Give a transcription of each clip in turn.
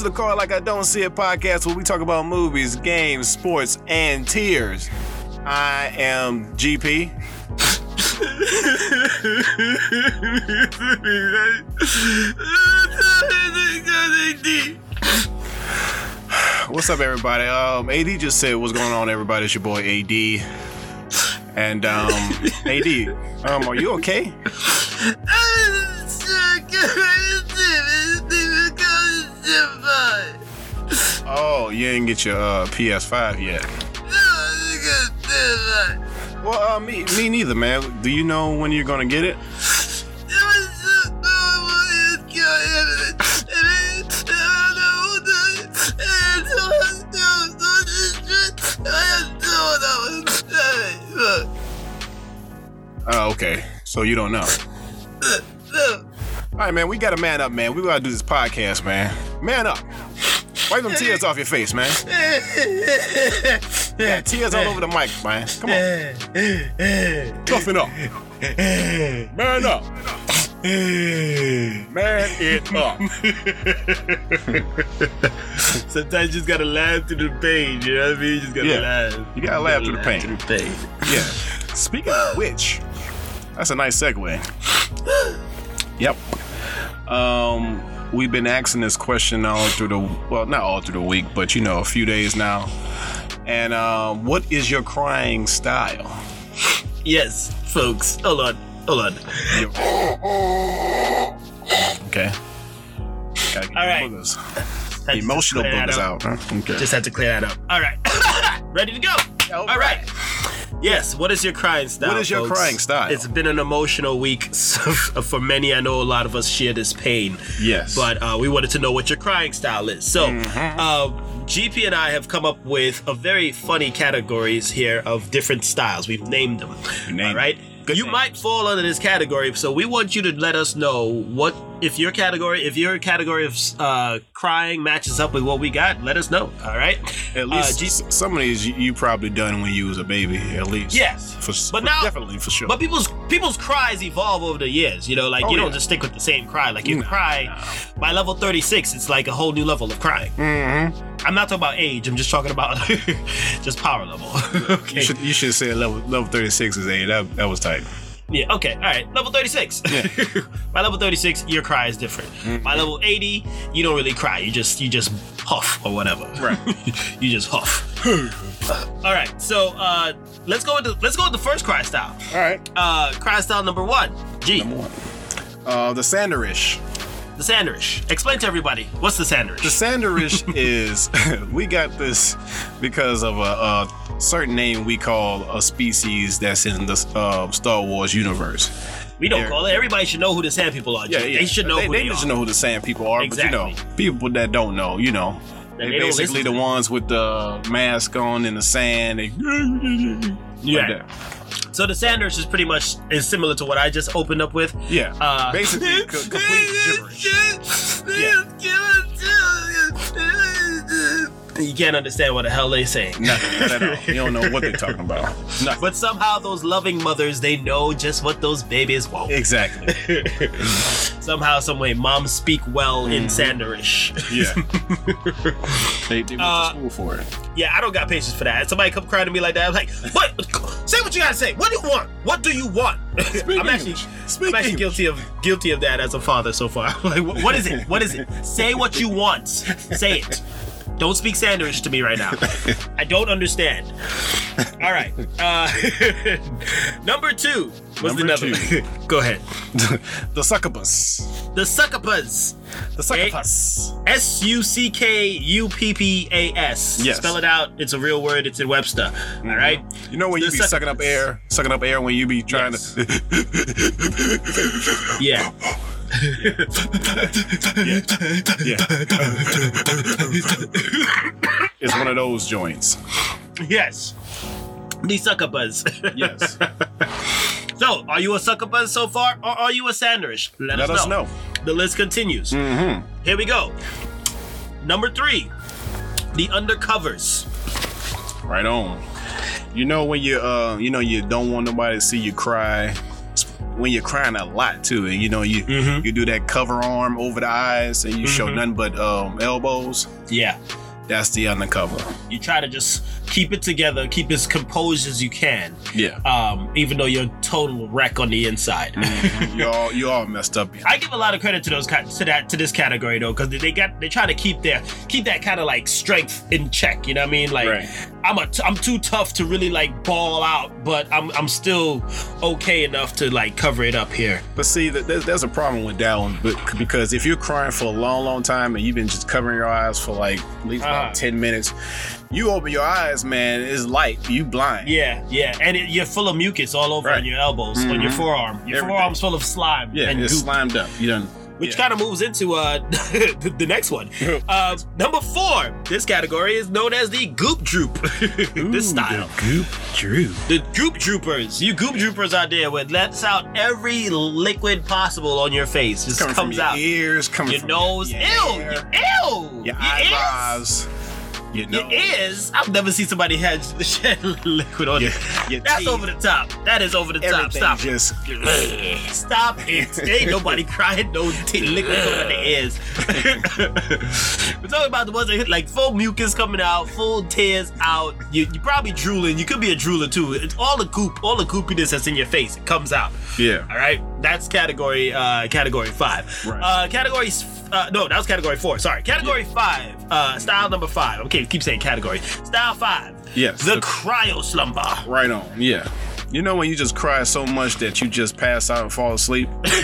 To the Car Like I Don't See It podcast where we talk about movies, games, sports, and tears. I am GP. What's up, everybody? Um, AD just said what's going on, everybody. It's your boy AD. And um, AD, um, are you okay? Oh, you didn't get your uh, PS5 yet. Well, uh, me, me neither, man. Do you know when you're gonna get it? Oh, okay. So you don't know. All right, man. We gotta man up, man. We gotta do this podcast, man. Man up. Wipe them tears off your face, man. Yeah, tears all over the mic, man. Come on. Toughen up. Man up. Man it up. Sometimes you just gotta laugh through the pain, you know what I mean? You just gotta Yeah. laugh. You gotta laugh through the pain. Through the pain. Yeah. Speaking of which, that's a nice segue. Yep. Um, we've been asking this question all through the well, not all through the week, but you know, a few days now. And um, what is your crying style? Yes, folks. Hold on. Hold on. Okay. All right. boogers. Emotional boogers out. Huh? Okay. Just had to clear that up. All right. Ready to go. All All right. Yes. What is your crying style? What is your folks? crying style? It's been an emotional week for many. I know a lot of us share this pain, Yes. but uh, we wanted to know what your crying style is. So, Mm-hmm. uh, GP and I have come up with a very funny categories here of different styles. We've named them. You named all right. Good you might fall under this category, so we want you to let us know what if your category, if your category of uh, crying matches up with what we got. Let us know. All right. at uh, least some of these you, probably done when you was a baby. At least. Yes. For, But for- now- definitely for sure. But people's people's cries evolve over the years. You know, like Oh, you don't just stick with the same cry. Like you No, cry by level 36, it's like a whole new level of crying. mm-hmm. I'm not talking about age. I'm just talking about just power level. okay. You should you should say level level thirty six is a that that was tight. Yeah, okay, all right. Level 36. Yeah. By level 36, your cry is different. Mm-hmm. By level 80, you don't really cry. You just you just huff or whatever. Right. you just huff. all right. So, uh let's go with the let's go with the first cry style. All right. Uh cry style number 1. G. Number one. Uh, the Sanderish. The Sanderish. Explain to everybody. What's the Sanderish? The Sanderish is we got this because of a, a certain name we call a species that's in the uh, Star Wars universe. we don't yeah. call it. Everybody should know who the Sand people are. G. They should know They, who they they, should know who the Sand people are, but you know, Exactly. people that don't know, you know, they they don't basically the ones with the mask on in the sand. They, Yeah. that. So the Sanders is pretty much is similar to what I just opened up with. yeah. Uh, basically, co- complete gibberish. You can't understand what the hell they're saying. Nothing not at all. You don't know what they're talking about. Nothing. But somehow those loving mothers, they know just what those babies want. Exactly. somehow, some way, moms speak well in Mm-hmm. Sanderish. Yeah. they, they went Uh, to school for it. yeah, I don't got patience for that. Somebody come crying to me like that, I'm like, what? Say what you gotta say. What do you want? What do you want? I'm actually. I'm actually guilty of guilty of that as a father so far. like, what, what is it? What is it? Say what you want. Say it. Don't speak Sanderish to me right now. I don't understand. All right. Uh, number two. was Number the number? two. Go ahead. the succubus. The succubus. The succubus. S U C K U P P A S. Yes. Spell it out. It's a real word. It's in Webster. All right. You know when The you be sucking up air, sucking up air when you be trying Yes. to. Yeah. Yeah. it's one of those joints. yes. The succubus. Yes. so, are you a sucker succubus so far, or are you a Sanderish? Let, Let us know. The list continues. Mm-hmm. Here we go. Number three, the undercovers. Right on. You know when you uh you know you don't want nobody to see you cry. When you're crying a lot too, and you know you Mhm. you do that cover arm over the eyes, and you show Mhm. nothing but um, elbows. Yeah. That's the undercover. You try to just keep it together, keep as composed as you can, Yeah, um, even though you're a total wreck on the inside. you all you all messed up. I give a lot of credit to those to that to this category though, because they got they try to keep their keep that kind of like strength in check. You know what I mean? Like Right. I'm a t- I'm too tough to really like ball out, but I'm I'm still okay enough to like cover it up here. But see, th- there's, there's a problem with that one, but because if you're crying for a long, long time and you've been just covering your eyes for like at least Uh-huh. About ten minutes, you open your eyes, man, it's light, you blind. Yeah, yeah, and it, you're full of mucus all over Right. on your elbows, on your Mhm. forearm. Your Everything. forearm's full of slime yeah, and it's goop. slimed up. You done. Which yeah. kind of moves into uh the, the next one. Uh, number four, this category is known as the Goop Droop. this style. goop droop. The Goop Droopers. You Goop Droopers out there with lets out every liquid possible on your face. Just comes your out. ears, coming Your nose. your Ew! Ew! your Your ears? Your ears? I've never seen somebody had shed liquid on Your, your That's teeth, over the top. That is over the top. Stop. just. Stop it. Ain't nobody crying no t- liquid over the ears. We're talking about the ones that hit like full mucus coming out, full tears out. You, you're probably drooling. You could be a drooler too. It's all the goop, all the goopiness that's in your face. It comes out. Yeah. All right. That's category uh category five. Right. Uh category uh, no, that was category four. Sorry. Category five. Uh style number five. Okay, keep saying category. Style five. Yes. The cryo slumber. Right on. Yeah. You know when you just cry so much that you just pass out and fall asleep? Kids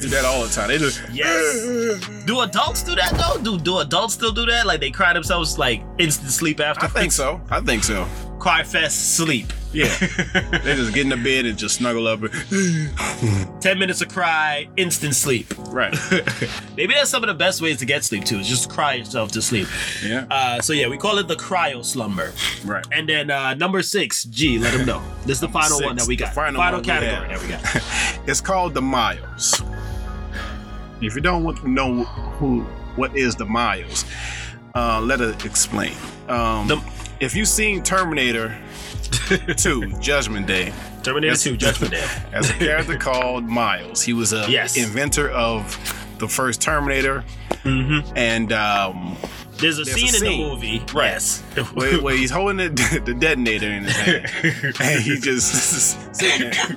do that all the time. They just Yes. Do adults do that though? Do do adults still do that? Like they cry themselves like instant sleep after? I think so. I think so. Cry fest sleep. Yeah. they just get in the bed and just snuggle up. and- Ten minutes of cry, instant sleep. right. Maybe that's some of the best ways to get sleep too. Is just cry yourself to sleep. Yeah. Uh, so yeah, we call it the cryo slumber. Right. And then uh, number six, G, let them know. This is the final six, one that we the got. final one category that we got. It's called the miles. If you don't want to know who what is the miles, uh, let us explain. Um, The- if you've seen Terminator 2 Judgment Day, Terminator Yes. 2, Judgment Day. as a character called Miles, he was a Yes. inventor of the first Terminator, Mm-hmm. and um, There's a There's a scene in the movie. Right. Yes. where, where he's holding the, the detonator in his hand, and he just sitting there.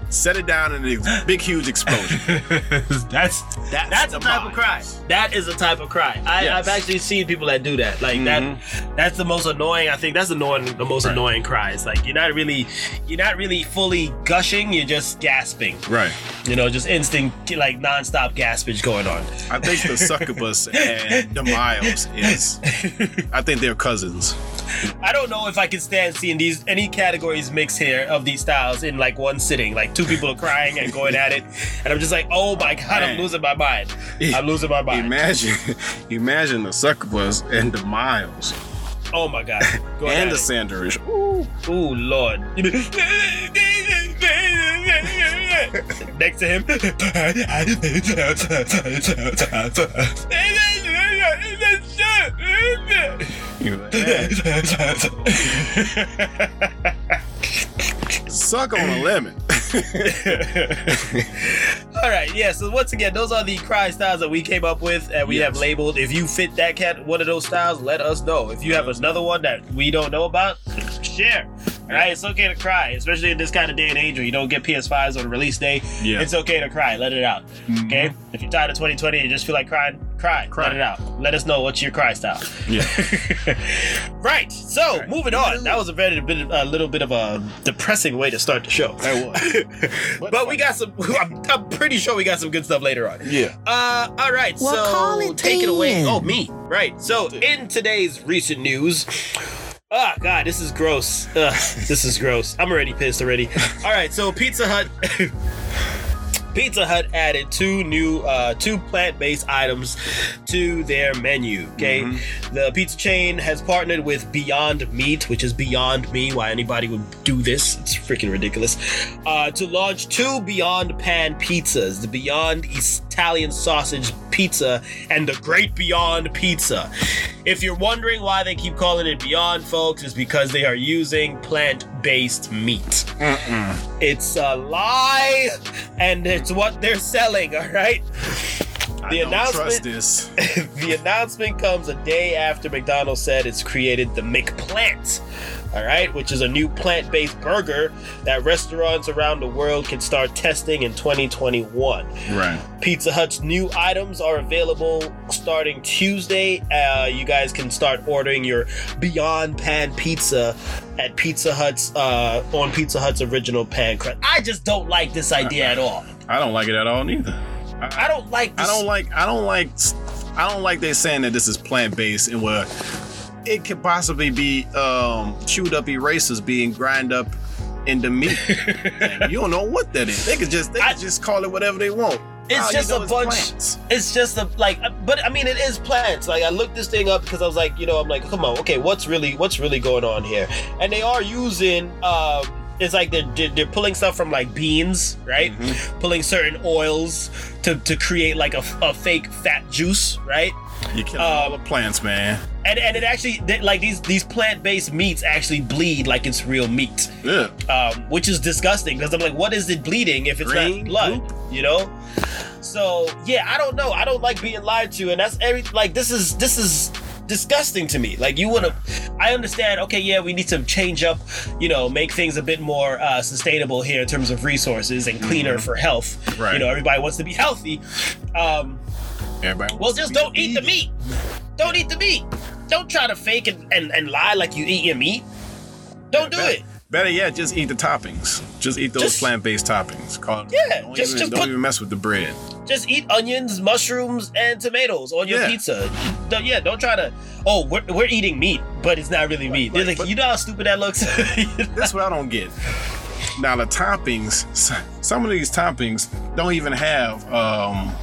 set it down in a big, huge explosion. that's That's that's a type of cry. That is a type of cry. I, Yes. I've actually seen people that do that. Like Mhm. that. That's the most annoying. I think that's annoying. The most Right. annoying cry. Like you're not really, you're not really fully gushing. You're just gasping. Right. You know, just instant like nonstop gaspage going on. I think the succubus and the Miles is. I think they're cousins. I don't know if I can stand seeing these any categories mixed here of these styles in like one sitting. Like two people are crying and going at it, and I'm just like, oh my god, I'm losing my mind. I'm losing my mind. Imagine, imagine the succubus and the Miles Oh my god. Going and the it. Sanders. Ooh. Oh lord. Next to him. You're like, "Man, Suck on a lemon. All right, yeah. So once again, those are the cry styles that we came up with and we have labeled. If you fit that cat, one of those styles, let us know. If you have another one that we don't know about, share. All right, it's okay to cry, especially in this kind of day and age where you don't get PS5s on release day. Yeah. It's okay to cry. Let it out. Okay. If you're tired of 2020 and you just feel like crying, cry. Cry. Let it out. Let us know what's your cry style. Yeah. right. So Right. moving on. That was a very bit, a little bit of a depressing way to start the show. That was. but we got some. I'm, I'm pretty sure we got some good stuff later on. Yeah. Uh, all right. Well, so call it take it away. Oh, me. Right. So in today's recent news. Ah, God, this is gross. Ugh, this is gross. I'm already pissed already. All right, so Pizza Hut. Pizza Hut added two new, uh, two plant-based items to their menu. Okay, the pizza chain has partnered with Beyond Meat, which is beyond me. Why anybody would do this? It's freaking ridiculous. Uh, to launch two Beyond Pan pizzas: the Beyond Italian Sausage Pizza and the Great Beyond Pizza. If you're wondering why they keep calling it Beyond, folks, is because they are using plant-based meat. It's a lie, and it's what they're selling. All right. I The don't announcement- trust this. the announcement comes a day after McDonald's said it's created the McPlant, all right, which is a new plant based burger that restaurants around the world can start testing in 2021. Right. Pizza Hut's new items are available starting Tuesday. Uh, you guys can start ordering your Beyond Pan Pizza at Pizza Hut's uh, on Pizza Hut's original pan crust. I just don't like this idea at all. I don't like it at all neither. I don't like. This. I don't like. I don't like. I don't like they saying that this is plant based and where it could possibly be um, chewed up erasers being grind up into meat. you don't know what that is. They could just they could I- just call it whatever they want. It's you just know a is bunch. plants. It's just a like, uh, but I mean, it is plants. Like I looked this thing up because I was like, you know, I'm like, come on, okay, what's really what's really going on here? And they are using. um it's like they're, they're pulling stuff from like beans, right? Mm-hmm. Pulling certain oils to, to create like a, a fake fat juice, right? You killing Um, all the plants, man. And and it actually they, like these these plant based meats actually bleed like it's real meat, Yeah. um, which is disgusting because I'm like, what is it bleeding if it's Green not blood? You know. So yeah, I don't know. I don't like being lied to, and that's every like this is this is disgusting to me. Like you would have, I understand. Okay, yeah, we need to change up, you know, make things a bit more uh, sustainable here in terms of resources and cleaner for health. Right. You know, everybody wants to be healthy. Um, Everybody. well, just don't eat the meat. Don't eat the meat. Don't try to fake and, and, and lie like you eat your meat. Don't do better, it. Better yet, just eat the toppings. Just eat those Just- plant-based toppings. Call Yeah, don't just- even, just don't put- even mess with the bread. Just eat onions, mushrooms, and tomatoes on your Yeah. pizza. Don't- yeah, don't try to. Oh, we're, we're eating meat, but it's not really meat. They're like, but- you know how stupid that looks. That's what I don't get. Now the toppings, some of these toppings don't even have um,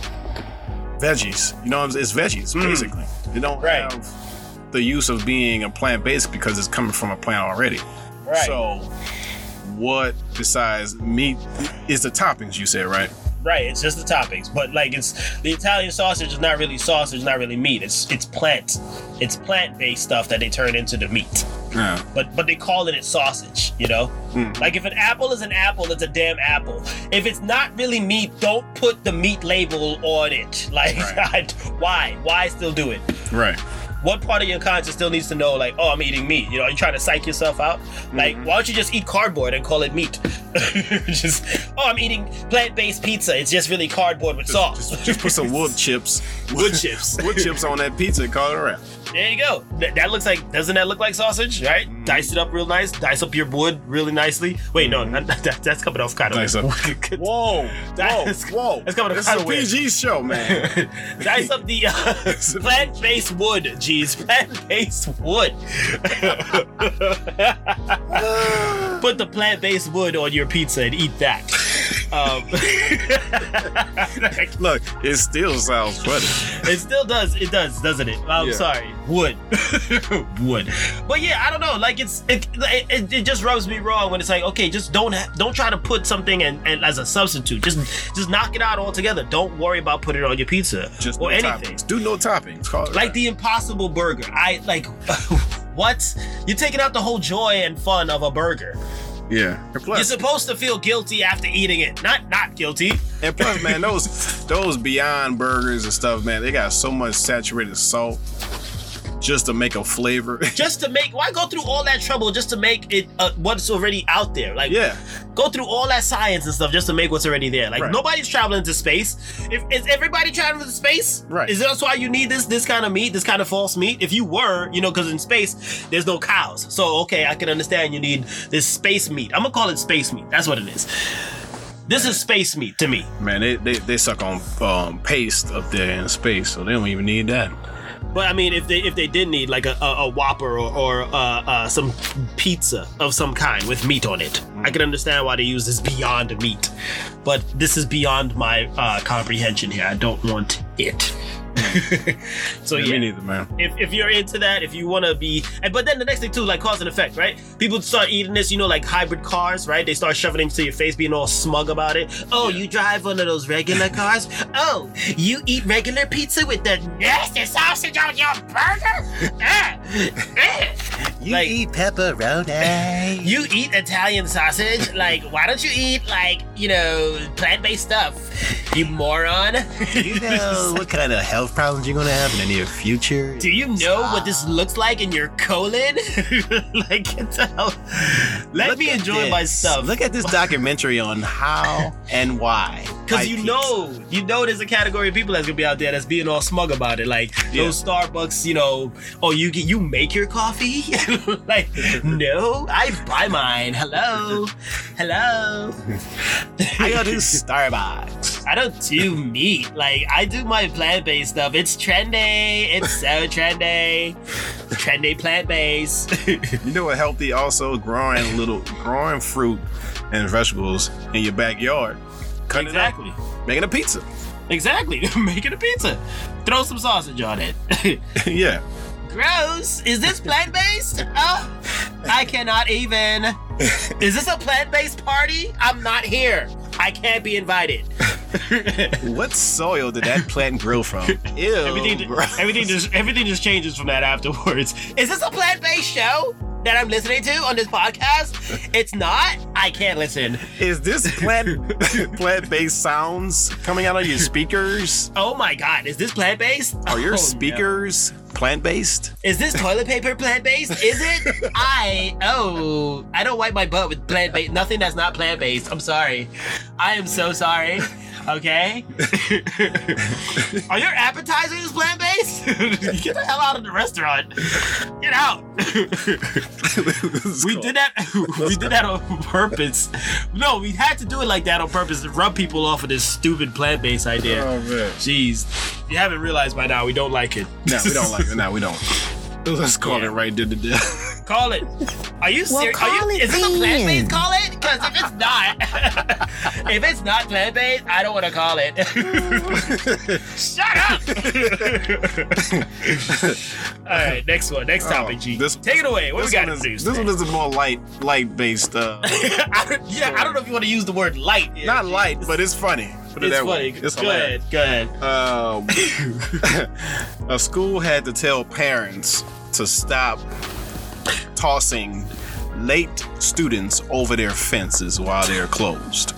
veggies. You know, it's, it's veggies Mm. basically. They don't Right. have the use of being a plant based because it's coming from a plant already. right. So, what besides meat is the toppings? You said right? Right, it's just the toppings, but like it's the Italian sausage is not really sausage, not really meat. It's it's plant, it's plant based stuff that they turn into the meat. Yeah. But but they calling it sausage, you know. Mm. Like if an apple is an apple, it's a damn apple. If it's not really meat, don't put the meat label on it. Like Right. why? Why still do it? Right. What part of your conscience still needs to know, like, oh, I'm eating meat? You know, you're you trying to psych yourself out? Like, Mhm. why don't you just eat cardboard and call it meat? just, oh, I'm eating plant-based pizza. It's just really cardboard with sauce. Just, just put some wood chips, wood chips. wood chips on that pizza and call it a wrap. There you go. Th- that looks like, doesn't that look like sausage? Right? Mm. Dice it up real nice. Dice up your wood really nicely. Wait, no, not, that, that's coming off kind of. Dice up. Whoa, whoa, That's- whoa! that's coming This kinda is a. PG show, man. Dice up the uh, plant-based wood. Jeez, plant-based wood. Put the plant-based wood on your pizza and eat that. Um, Look, it still sounds funny. it still does. It does, doesn't it? I'm Yeah. sorry. Wood, wood. But yeah, I don't know. Like it's it, it, it just rubs me wrong when it's like, okay, just don't ha- don't try to put something and and as a substitute. Just just knock it out altogether. Don't worry about putting it on your pizza Just or no anything. toppings. Do no toppings. Call it like the impossible burger i like what you're taking out the whole joy and fun of a burger yeah. And you're supposed to feel guilty after eating it. Not not guilty. And plus, man, those those Beyond burgers and stuff, man, they got so much saturated salt just to make a flavor. just to make why go through all that trouble just to make it uh, what's already out there like yeah. go through all that science and stuff just to make what's already there like Right. nobody's traveling to space if is everybody traveling to space Right. is that's why you need this this kind of meat this kind of false meat if you were you know because in space there's no cows so okay i can understand you need this space meat i'm gonna call it space meat that's what it is this is space meat to me Man, they, they, they suck on um, paste up there in space, so they don't even need that. But I mean, if they if they did need like a, a, a Whopper or, or uh, uh, some pizza of some kind with meat on it, I can understand why they use this beyond meat. But this is beyond my uh, comprehension here. I don't want it. so Yeah, yeah, neither, man. if, if you're into that, if you want to be, and but then the next thing too, like cause and effect, right? People start eating this, you know, like hybrid cars, right? They start shoving it into your face, being all smug about it. Oh, you drive one of those regular cars? Oh, you eat regular pizza with the nasty sausage on your burger? Ah, ah. You Like- eat pepperoni. You eat Italian sausage? Like, why don't you eat like, you know, plant-based stuff? You moron. you know what kind of health problems you're gonna have in the near future? Do you know what this looks like in your colon? like, get the hell. Let Look me enjoy my this. stuff. Look at this documentary on how and why. Because you know, you know, there's a category of people that's gonna be out there that's being all smug about it. Like Yeah. those Starbucks, you know, oh, you get you make your coffee? like, no, I buy mine. Hello, hello. I go to Starbucks. I don't do meat. Like I do my plant-based stuff. It's trendy. It's so trendy. Trendy plant-based. You know what healthy also growing little growing fruit and vegetables in your backyard. Cutting exactly. up, making a pizza. Exactly. Making a pizza. Throw some sausage on it. yeah. Gross. Is this plant-based? Oh, I cannot even. Is this a plant-based party? I'm not here. I can't be invited. What soil did that plant grow from? Ew. everything, gross. everything just everything just changes from that afterwards. Is this a plant-based show that I'm listening to on this podcast? It's not. I can't listen. Is this plant plant based sounds coming out of your speakers? Oh my god, is this plant-based? Are your Oh, no. speakers plant based? Is this toilet paper plant based? Is it? I oh I don't wipe my butt with plant based. Nothing that's not plant based. I'm sorry. I am so sorry. Okay. Are your appetizers plant based? Get the hell out of the restaurant. Get out. we did that. we did that on purpose. No, we had to do it like that on purpose to rub people off of this stupid plant based idea. Oh man. Jeez, you haven't realized by now we don't like it. No, we don't like it. No, we don't. Let's call Yeah. it right there to death. Call it. Are you Well, serious? call it Is this a plant based? Call it? Because if it's not, if it's not plant based, I don't want to call it. Shut up. All right, next one. Next topic, Oh, G. this- Take it away. What we got one to is, do? This one is a more light light based uh I don't, yeah, I don't know if you want to use the word light. here, not G. light, but it's funny. Put it it's that funny. way. It's go hilarious. ahead. Go ahead. Um, a school had to tell parents to stop tossing late students over their fences while they're closed.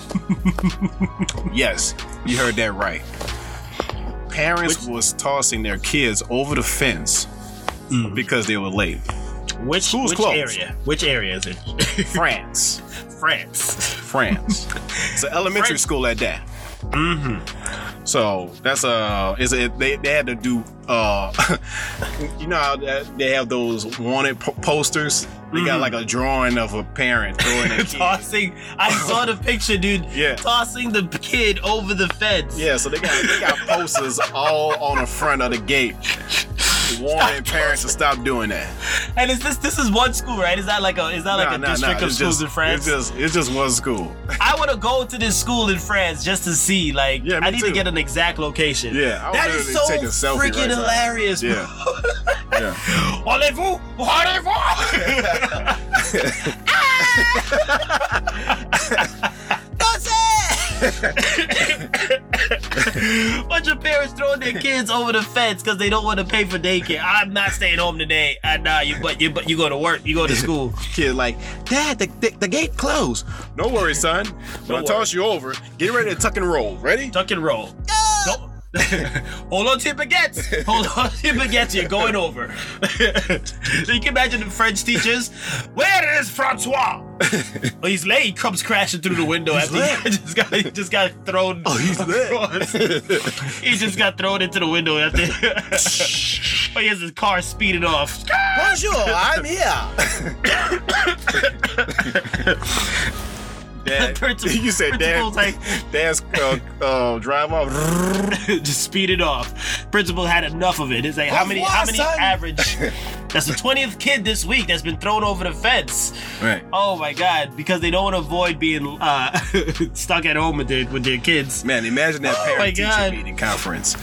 yes, you heard that right. Parents was tossing their kids over the fence mm. because they were late. Which School's which closed. area? Which area is it? France, France. France. it's an elementary France. school at that. Mm-hmm. So that's uh, is it? They, they had to do uh, you know how they have those wanted po- posters. They got Mhm. like a drawing of a parent throwing a kid. tossing. I saw the picture, dude. Yeah. Tossing the kid over the fence. Yeah, so they got they got posters all on the front of the gate, warning parents to stop doing that. And is this this is one school, right? Is that like a is that like Nah, a nah, nah, district of it's schools just- in France? It's just it's just one school. I want to go to this school in France just to see. Like, Yeah, I need to get an exact location. Yeah, I that is so literally take a selfie freaking right hilarious. Yeah. Yeah. Voulez-vous? Bunch of parents throwing their kids over the fence because they don't want to pay for daycare. I'm not staying home today. Uh, nah, you but you but you go to work. You go to school. Kid like, Dad, the, the, the gate closed. No worries, son. When I worry. toss you over, get ready to tuck and roll. Ready? Tuck and roll. Don't- Hold on to your baguettes. Hold on to your baguettes. You're going over. so you can imagine the French teachers. Where is Francois? oh, he's late. He comes crashing through the window after he just got he just got thrown. Oh, he's lit. he just got thrown into the window after. oh, he has his car speeding off. Bonjour, I'm here. Dad, Principal- you said dad, principal's like- dad's uh, uh, drive off. just speed it off. principal had enough of it. It's like how many how many son. average? That's the twentieth kid this week that's been thrown over the fence. Right. Oh my god! Because they don't want to avoid being uh, stuck at home with their with their kids. Man, imagine that Oh parent teacher meeting conference.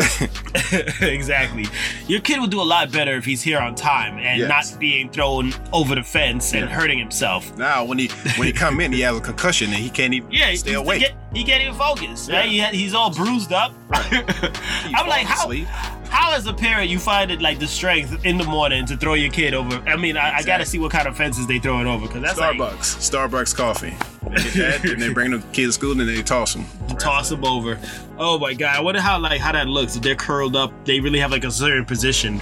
exactly. Your kid would do a lot better if he's here on time and Yes. not being thrown over the fence and Yeah. hurting himself. Now, when he when he come in, he has a concussion and he can't even Yeah, stay awake. He, he can't even focus. Yeah. Right? He, he's all bruised up. He I'm like, how? asleep. How, as a parent, you find it like the strength in the morning to throw your kid over? I mean, I, I gotta see what kind of fences they throw it over because that's like Starbucks, Starbucks coffee. That, and they bring the kid to school and they toss them. to toss them over. Oh my god! I wonder how like how that looks. If they're curled up, they really have like a certain position.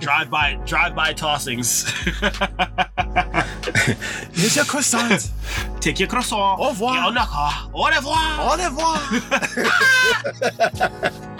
drive by, drive by tossings. Here's your croissant. Take your croissant. Au revoir. The car. Au revoir. Au revoir.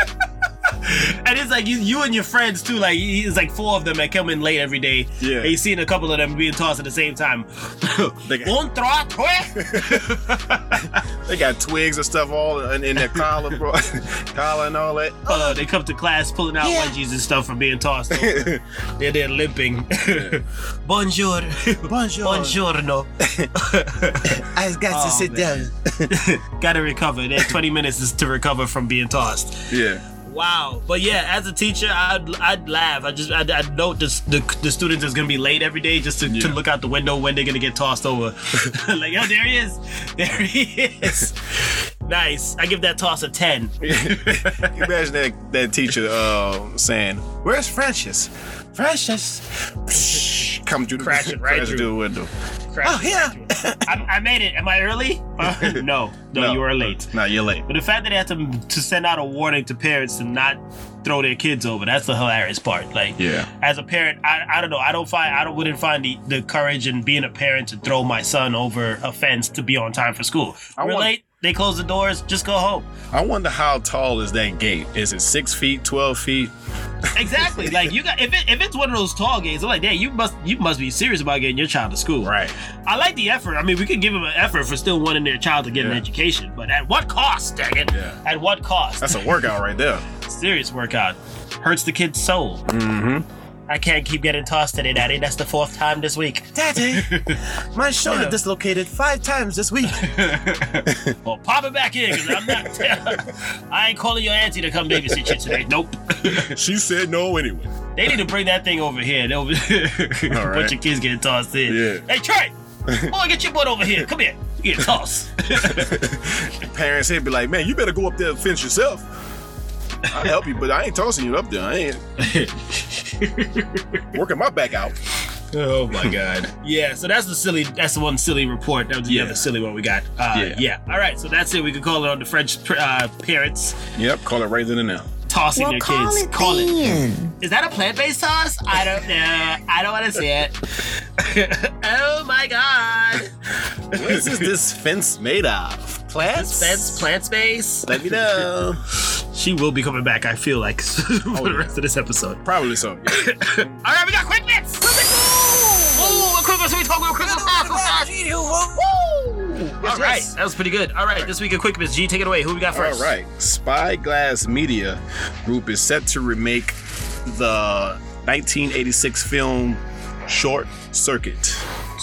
And it's like you, you and your friends too. Like it's like four of them that come in late every day. Yeah. And you seen a couple of them being tossed at the same time. They got- Un, trois, trois. They got twigs and stuff all in, in their collar, bro. collar and all that. Uh, they come to class pulling out wedgies and stuff from being tossed. over. they're there limping. Bonjour. Bonjour. Buongiorno. I got Oh, to sit man. down. Gotta recover. They have 20 minutes is to recover from being tossed. Yeah. Wow. But yeah, as a teacher, I'd, I'd laugh. I just, I'd, I'd note this, the, the students is gonna be late every day just to, to look out the window when they're gonna get tossed over. like, oh, there he is. There he is. nice. I give that toss a 10. Imagine that that teacher uh, saying, "Where's Francis? Francis!" Come through the Crashing right crash through. through the window. Oh, yeah. I, I made it. Am I early? Uh, no, no, you are late. No, you're late. But the fact that they have to, to send out a warning to parents to not throw their kids over, that's the hilarious part. Like, Yeah. as a parent, I, I don't know. I don't find I don't wouldn't find the, the courage in being a parent to throw my son over a fence to be on time for school. I We're want- late. They close the doors. Just go home. I wonder how tall is that gate? Is it six feet, twelve feet? Exactly. like you got if it, if it's one of those tall gates, I'm like, damn, you must you must be serious about getting your child to school. Right. I like the effort. I mean, we could give them an effort for still wanting their child to get an education, but at what cost? Dang it! Yeah. At what cost? That's a workout right there. serious workout. Hurts the kid's soul. Mm-hmm. I can't keep getting tossed today, Daddy. That's the fourth time this week. Daddy, my shoulder Yeah. dislocated five times this week. Well, pop it back in, cause I'm not. I ain't calling your auntie to come babysit you today. Nope. She said no anyway. they need to bring that thing over here. They'll be a All right. bunch of kids getting tossed in. Yeah. Hey, Trey! Boy, get your butt over here. Come here. You get tossed. Parents here be like, man, you better go up there and fence yourself. I'll help you, but I ain't tossing you up there. I ain't working my back out. oh my god. Yeah. So that's the silly. That's the one silly report. That was the Yeah. other silly one we got. Uh, yeah. Yeah. All right. So that's it. We could call it on the French uh, parents Yep, call it right then and now. tossing Well, their call kids. it call it. then. Is that a plant-based sauce? I don't know. I don't want to see it. oh my god. What is this fence made of? Plants? Fence plant space. Let me know. She will be coming back. I feel like for oh, the yeah. rest of this episode. Probably so. yeah. All right, we got quick bits. Oh, quick bits. We talk real quick. real fast, real All right, that was pretty good. All right, this week of quick bits. G, take it away. Who we got All first? right. Spyglass Media Group is set to remake the 1986 film Short Circuit.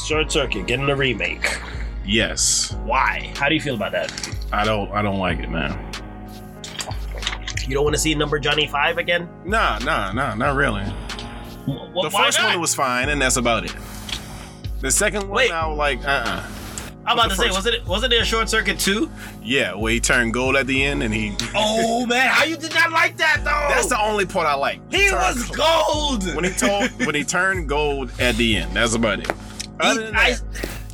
Short Circuit getting a remake. Yes. Why? How do you feel about that? I don't I don't like it, man. You don't want to see number Johnny Five again? Nah, nah, nah, not really. Wh- The first not? one was fine, and that's about it. The second one, Wait. I was like, uh, uh I'm about to say, wasn't it? Wasn't there a Short Circuit too? yeah, where he turned gold at the end, and he. Oh man, how you did not like that though? That's the only part I like. he was gold. when he told when he turned gold at the end. That's about it. Other than I- that,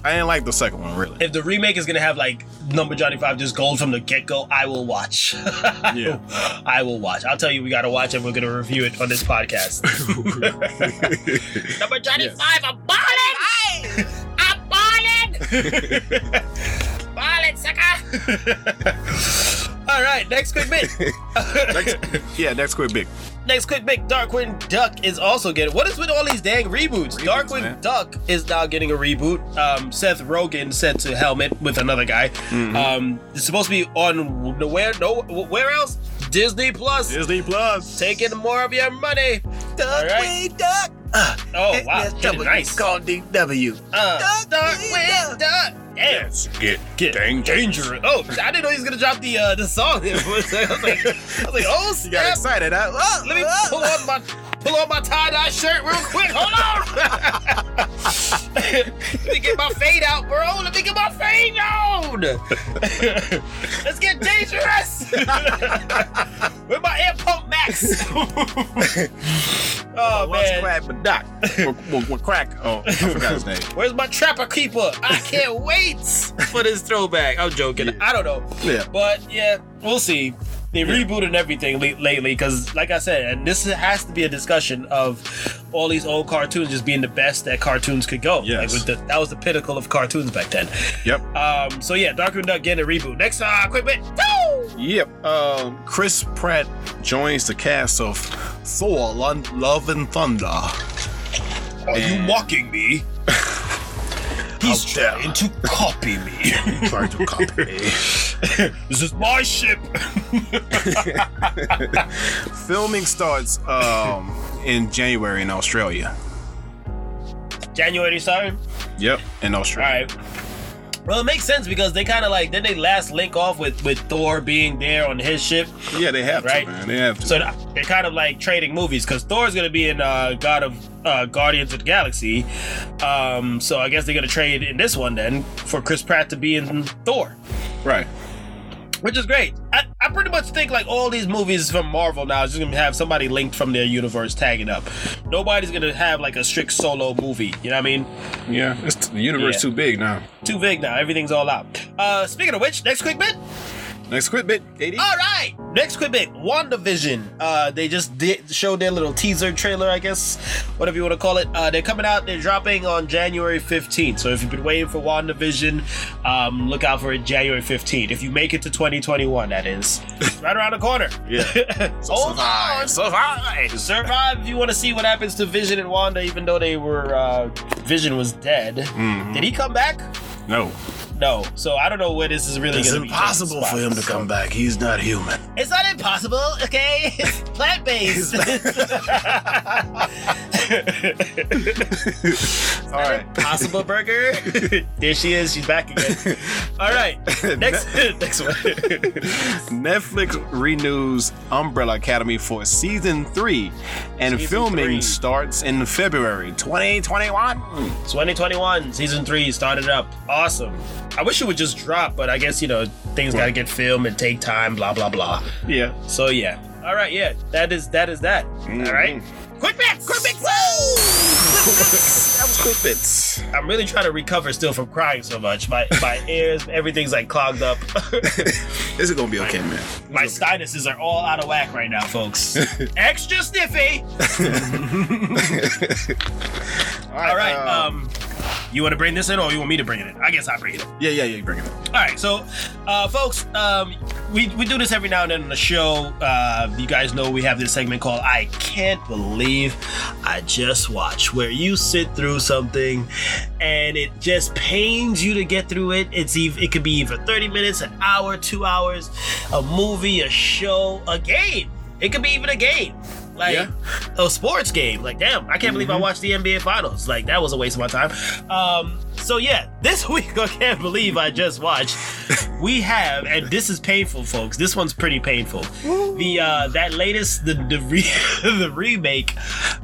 I didn't like the second one really. if the remake is gonna have like number Johnny Five just gold from the get go, I will watch. Yeah. I will watch. I'll tell you, we gotta watch it. we're gonna review it on this podcast. number Johnny Yes. Five, I'm balling. I'm balling. balling, sucker. All right, next quick bit. Next- yeah, next quick bit. next quick pick, Darkwing Duck is also getting. What is with all these dang reboots? Reboots, Darkwing man. Duck is now getting a reboot. Um, Seth Rogen sent to helmet with another guy. Mm-hmm. Um, it's supposed to be on where no where else? Disney Plus. Disney Plus. Taking more of your money. Duck, right. duck. Uh, Oh wow, it's getting double- nice. Called DW. Uh, Duck, Darkwing Duck. Duck. Damn. Get Get dangerous. Oh, I didn't know he was gonna drop the uh, the song. I was like, I was like, I was like oh You got excited, huh? Oh, Let me Uh, pull on my pull on my tie dye shirt real quick. Hold on. Let me get my fade out, bro. Let me get my fade on. Let's get dangerous. With my air pump max. oh man. crack but Doc? What crack? Oh, I forgot his name. Where's my trapper keeper? I can't wait for this throwback. I'm joking. I don't know. Yeah. But yeah, we'll see. They rebooted everything le- lately because, like I said, and this has to be a discussion of all these old cartoons just being the best that cartoons could go. Yes. Like the, that was the pinnacle of cartoons back then. Yep. Um. So yeah, Darkwing Duck getting a reboot. Next, uh, quick bit. Woo! Yep. Um, Chris Pratt joins the cast of Thor: Love and Thunder. Are you mocking me? He's trying to copy me. Trying to copy me. this is my ship. Filming starts um in January in Australia. January starting. Yep. In Australia. right. Well, it makes sense because they kind of like then they last link off with with Thor being there on his ship, Yeah, they have Right. to, man. They have to. so they're kind of like trading movies because Thor's gonna be in uh, God of uh, Guardians of the Galaxy, um, so I guess they're gonna trade in this one then for Chris Pratt to be in Thor, right. Which is great. I, I pretty much think like all these movies from Marvel now is just gonna have somebody linked from their universe tagging up. Nobody's gonna have like a strict solo movie. You know what I mean? Yeah. It's the universe Yeah. too big now. Too big now. Everything's all out. Uh, speaking of which, next quick bit. Next quick bit, Katie. All right, next quick bit. WandaVision. Uh, they just did show their little teaser trailer, I guess, whatever you want to call it. Uh, they're coming out. They're dropping on January 15th. So if you've been waiting for WandaVision, um, look out for it January 15th. If you make it to 2021, that is, right around the corner. Yeah. so Hold on, Survive. survive. If you want to see what happens to Vision and Wanda, even though they were uh, Vision was dead. Mhm. Did he come back? No. No. So I don't know where this is really It's going to be. It's impossible for him to come back. He's not human. It's not impossible, okay? It's plant based. All right. Possible burger. there she is. She's back again. All right. Next, next one. Netflix renews Umbrella Academy for season three, and Season filming three. starts in February 2021. Hmm. 2021 season three started up. Awesome. I wish it would just drop, but I guess you know things gotta get filmed and take time. Blah blah blah. Yeah. So yeah. All right. Yeah. That is that is that. Mm-hmm. All right. Quick bits. Quick bits. That was quick bits. I'm really trying to recover still from crying so much. My my ears, everything's like clogged up. This is gonna be okay, man. My sinuses are all out of whack right now, folks. Extra sniffy. All right. Um, you want to bring this in, or you want me to bring it in? I guess I bring it in. yeah, yeah, yeah. You bring it. All right. So, uh, folks, um, we we do this every now and then on the show. Uh, you guys know we have this segment called "I Can't Believe I Just Watched," where you sit through something and it just pains you to get through it. It's ev- it could be either 30 minutes, an hour, two hours, a movie, a show, a game. It could be even a game. Like Yeah. a sports game. Like, damn, I can't believe I watched the NBA finals. Like, that was a waste of my time. Um, so yeah, this week I can't believe I just watched. We have, and this is painful, folks. This one's pretty painful. The uh that latest the the, re- the remake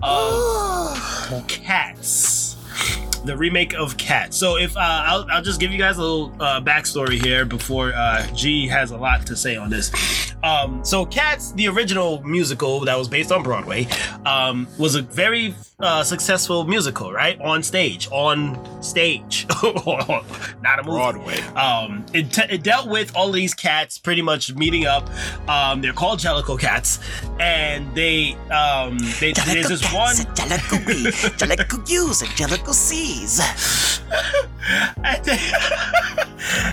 of Cats. The remake of Cats. So if uh, I'll, I'll just give you guys a little uh, backstory here before uh, G has a lot to say on this. Um, so Cats, the original musical that was based on Broadway, um, was a very uh, successful musical, right? On stage, on stage, not a movie. Broadway. Um, it, t- it dealt with all these cats pretty much meeting up. Um, they're called Jellicle cats, and they um, they there's this one. Jellicle we, Jellicle use, and Jellicle sees. and,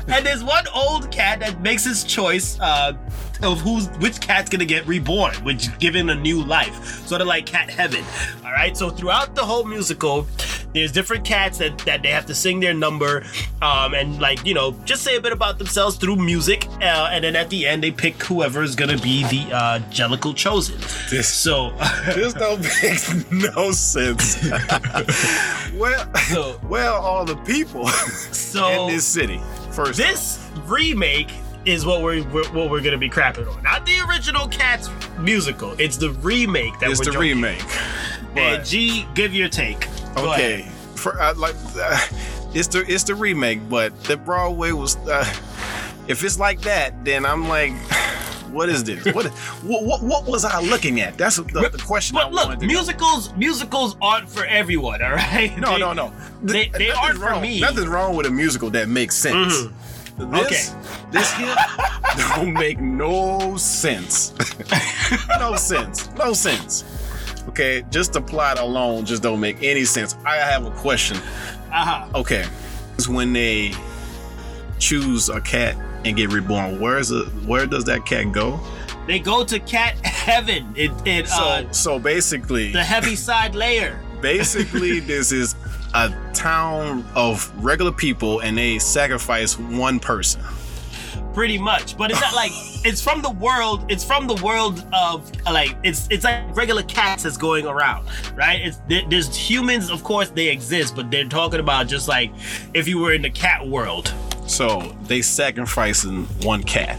and there's one old cat that makes his choice uh, of who's which cat's gonna get reborn, which given a new life, sort of like cat heaven. All right. So throughout the whole musical, there's different cats that, that they have to sing their number, um, and like you know, just say a bit about themselves through music, uh, and then at the end they pick whoever is gonna be the uh, Jellicle chosen. This- So, This don't make no sense. well, so, well, all the people so in this city. First, this remake is what we're, we're what we're gonna be crapping on. Not the original Cats musical. It's the remake that we're the joking. remake. And But G, give your take. Go okay, ahead. for uh, like, uh, it's the it's the remake, but the Broadway was. Uh, if it's like that, then I'm like. What is this? What, what what what was I looking at? That's the, the question. I But look, wanted to know. musicals musicals aren't for everyone. All right. No, They- no, no. they- they Nothing's aren't for wrong. me. Nothing's wrong with a musical that makes sense. Mhm. This, this here don't make no sense. no sense. No sense. Okay, just the plot alone just don't make any sense. I have a question. Uh-huh. Okay, it's when they choose a cat and get reborn. Where is it? Where does that cat go? They go to cat heaven. It it So, uh so basically, the Heaviside Layer. basically this is a town of regular people and they sacrifice one person. Pretty much but it's not like it's from the world it's from the world of like it's it's like regular cats that's going around right? It's there's humans of course they exist but they're talking about just like if you were in the cat world. So they sacrificing one cat.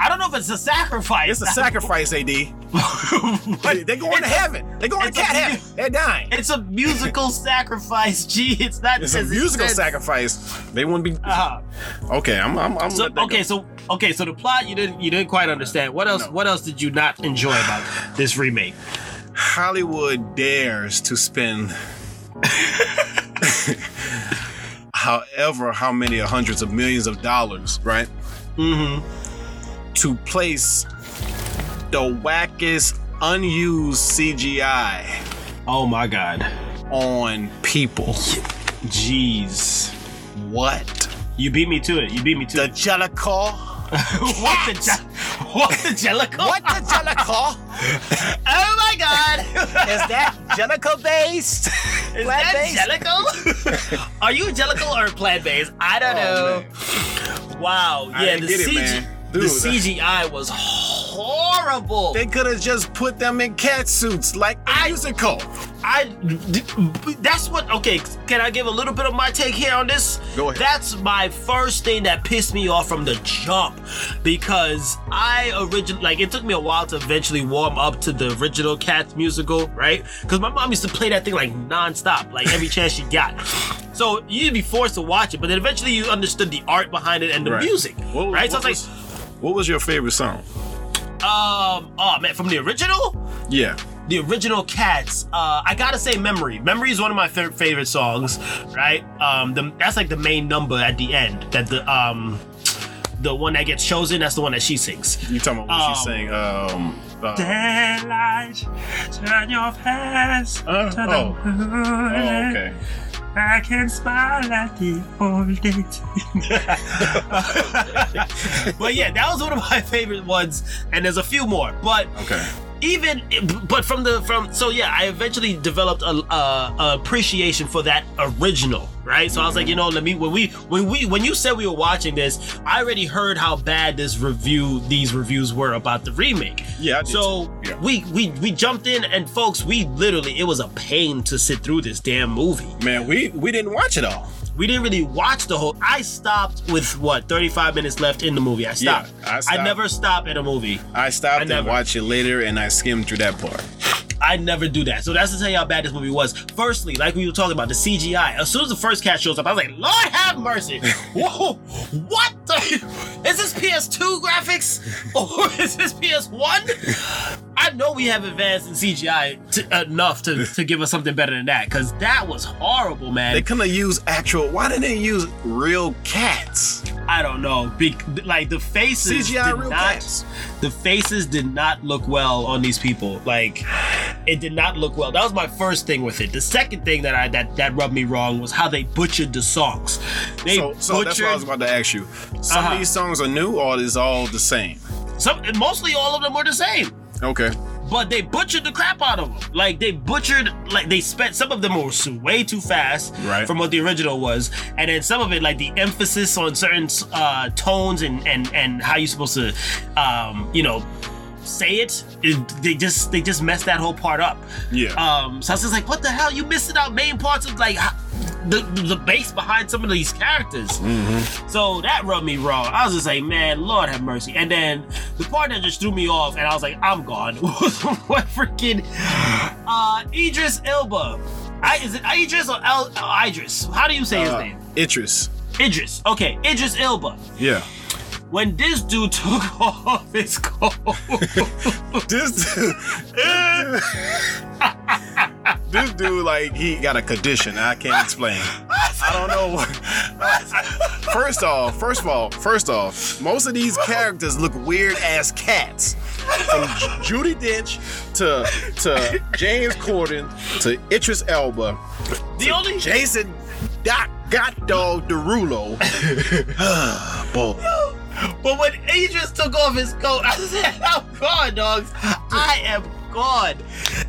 I don't know if it's a sacrifice. It's a sacrifice ad they, But they going to heaven. They're going to it's a cat heaven. They're dying. It's a musical sacrifice gee it's not it's a musical sacrifice. They wouldn't be uh-huh. okay i'm i'm, I'm so okay go. so okay so the plot you didn't you didn't quite understand. What else No. what else did you not enjoy about this remake? Hollywood dares to spend however how many hundreds of millions of dollars right mm-hmm. to place the wackest unused CGI oh my god on people. jeez What? You beat me to it. You beat me to The it. Jellicle? what the je- what the Jellicle? What the Jellicle? Oh my god! Is that Jellicle based? Is that Jellicle? Are you Jellicle or plant based? I don't Oh, know. Wow. I Yeah, the get man. the Dude, CGI was horrible. They could have just put them in cat suits like the I- musical. I that's what okay, can I give a little bit of my take here on this? Go ahead. That's my first thing that pissed me off from the jump because I originally like it took me a while to eventually warm up to the original Cats musical, right? Because my mom used to play that thing like nonstop, like every chance she got. So you'd be forced to watch it, but then eventually you understood the art behind it and the Right. music, What- right? So what I was What was your favorite song? um, oh man, from the original, Yeah. the original Cats. Uh, I gotta say, "Memory." "Memory" is one of my fa- favorite songs. Right? Um, the, that's like the main number at the end. That the um, the one that gets chosen. That's the one that she sings. You talking about what Um, she's saying? Um. uh, Daylight, turn your face Uh, to oh. the moon. oh, okay. I can smile at the old days. but yeah, that was one of my favorite ones, and there's a few more. But Okay. Even but from the from so yeah i eventually developed a, a, a appreciation for that original right so i was like you mm-hmm. know let me when we when we when you said we were watching this i already heard how bad this review these reviews were about the remake Yeah, I so. Yeah. we we we jumped in and folks we literally it was a pain to sit through this damn movie Man, we we didn't watch it all. We didn't really watch the whole i stopped with what 35 minutes left in the movie i stopped, I stopped. never stop at a movie I stopped I and watched it later, and I skimmed through that part. I never do that. So that's to tell you how bad this movie was. Firstly, like we were talking about, the CGI. As soon as the first cat shows up, I was like, Lord have mercy. Whoa, what the? Is this PS2 graphics? Or is this PS1? I know we have advanced in CGI to, enough to, to give us something better than that, because that was horrible, man. They couldn't have used actual. Why didn't they use real cats? I don't know. Be- like the faces CGI did real not, cats. the faces did not look well on these people. Like It did not look well. That was my first thing with it. The second thing that I that that rubbed me wrong was how they butchered the songs. They So, so that's what I was about to ask you. Some Uh-huh. of these songs are new, or is all the same? some mostly all of them were the same. Okay. but they butchered the crap out of them. Like they butchered, like they spent some of them were way too fast Right. from what the original was, and then some of it, like the emphasis on certain uh, tones and and and how you're supposed to, um, you know, say it, it, they just they just messed that whole part up. Yeah. Um, so I was just like, what the hell? You missing out main parts of like. The, the base behind some of these characters. So that rubbed me wrong. I was just like, man, Lord have mercy. And then the part that just threw me off, and I was like, I'm gone. what freaking uh Idris Elba. I, is it Idris or El, Idris? How do you say his Uh, name? Idris. Idris. Okay, Idris Elba. Yeah. When this dude took off his coat, This dude, this dude, like he got a condition I can't explain. I don't know. what- First off, first of all, first off, most of these characters look weird as cats. From J- Judi Dench to to James Corden to Idris Elba, the only Jason Doc Got Dog Derulo. Ah, boy. But when Idris took off his coat, I said, I'm gone, dogs. I am gone.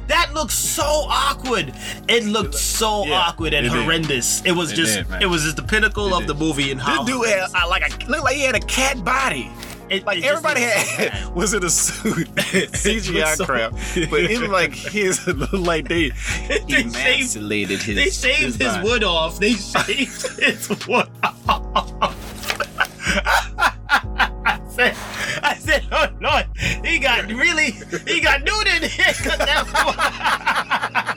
That looked so awkward. It looked so Yeah, awkward and it did. horrendous. It was It just did, it was just the pinnacle of did. the movie and how This dude had uh, like a looked like he had a cat body. it, Like it everybody looked so had was in a suit, CGI so- crap, but even like his like they They shaved, emasculated his. they shaved his body. wood off. They shaved his wood off. I said, I said, oh Lord, he got really, he got nude in here. 'cause that-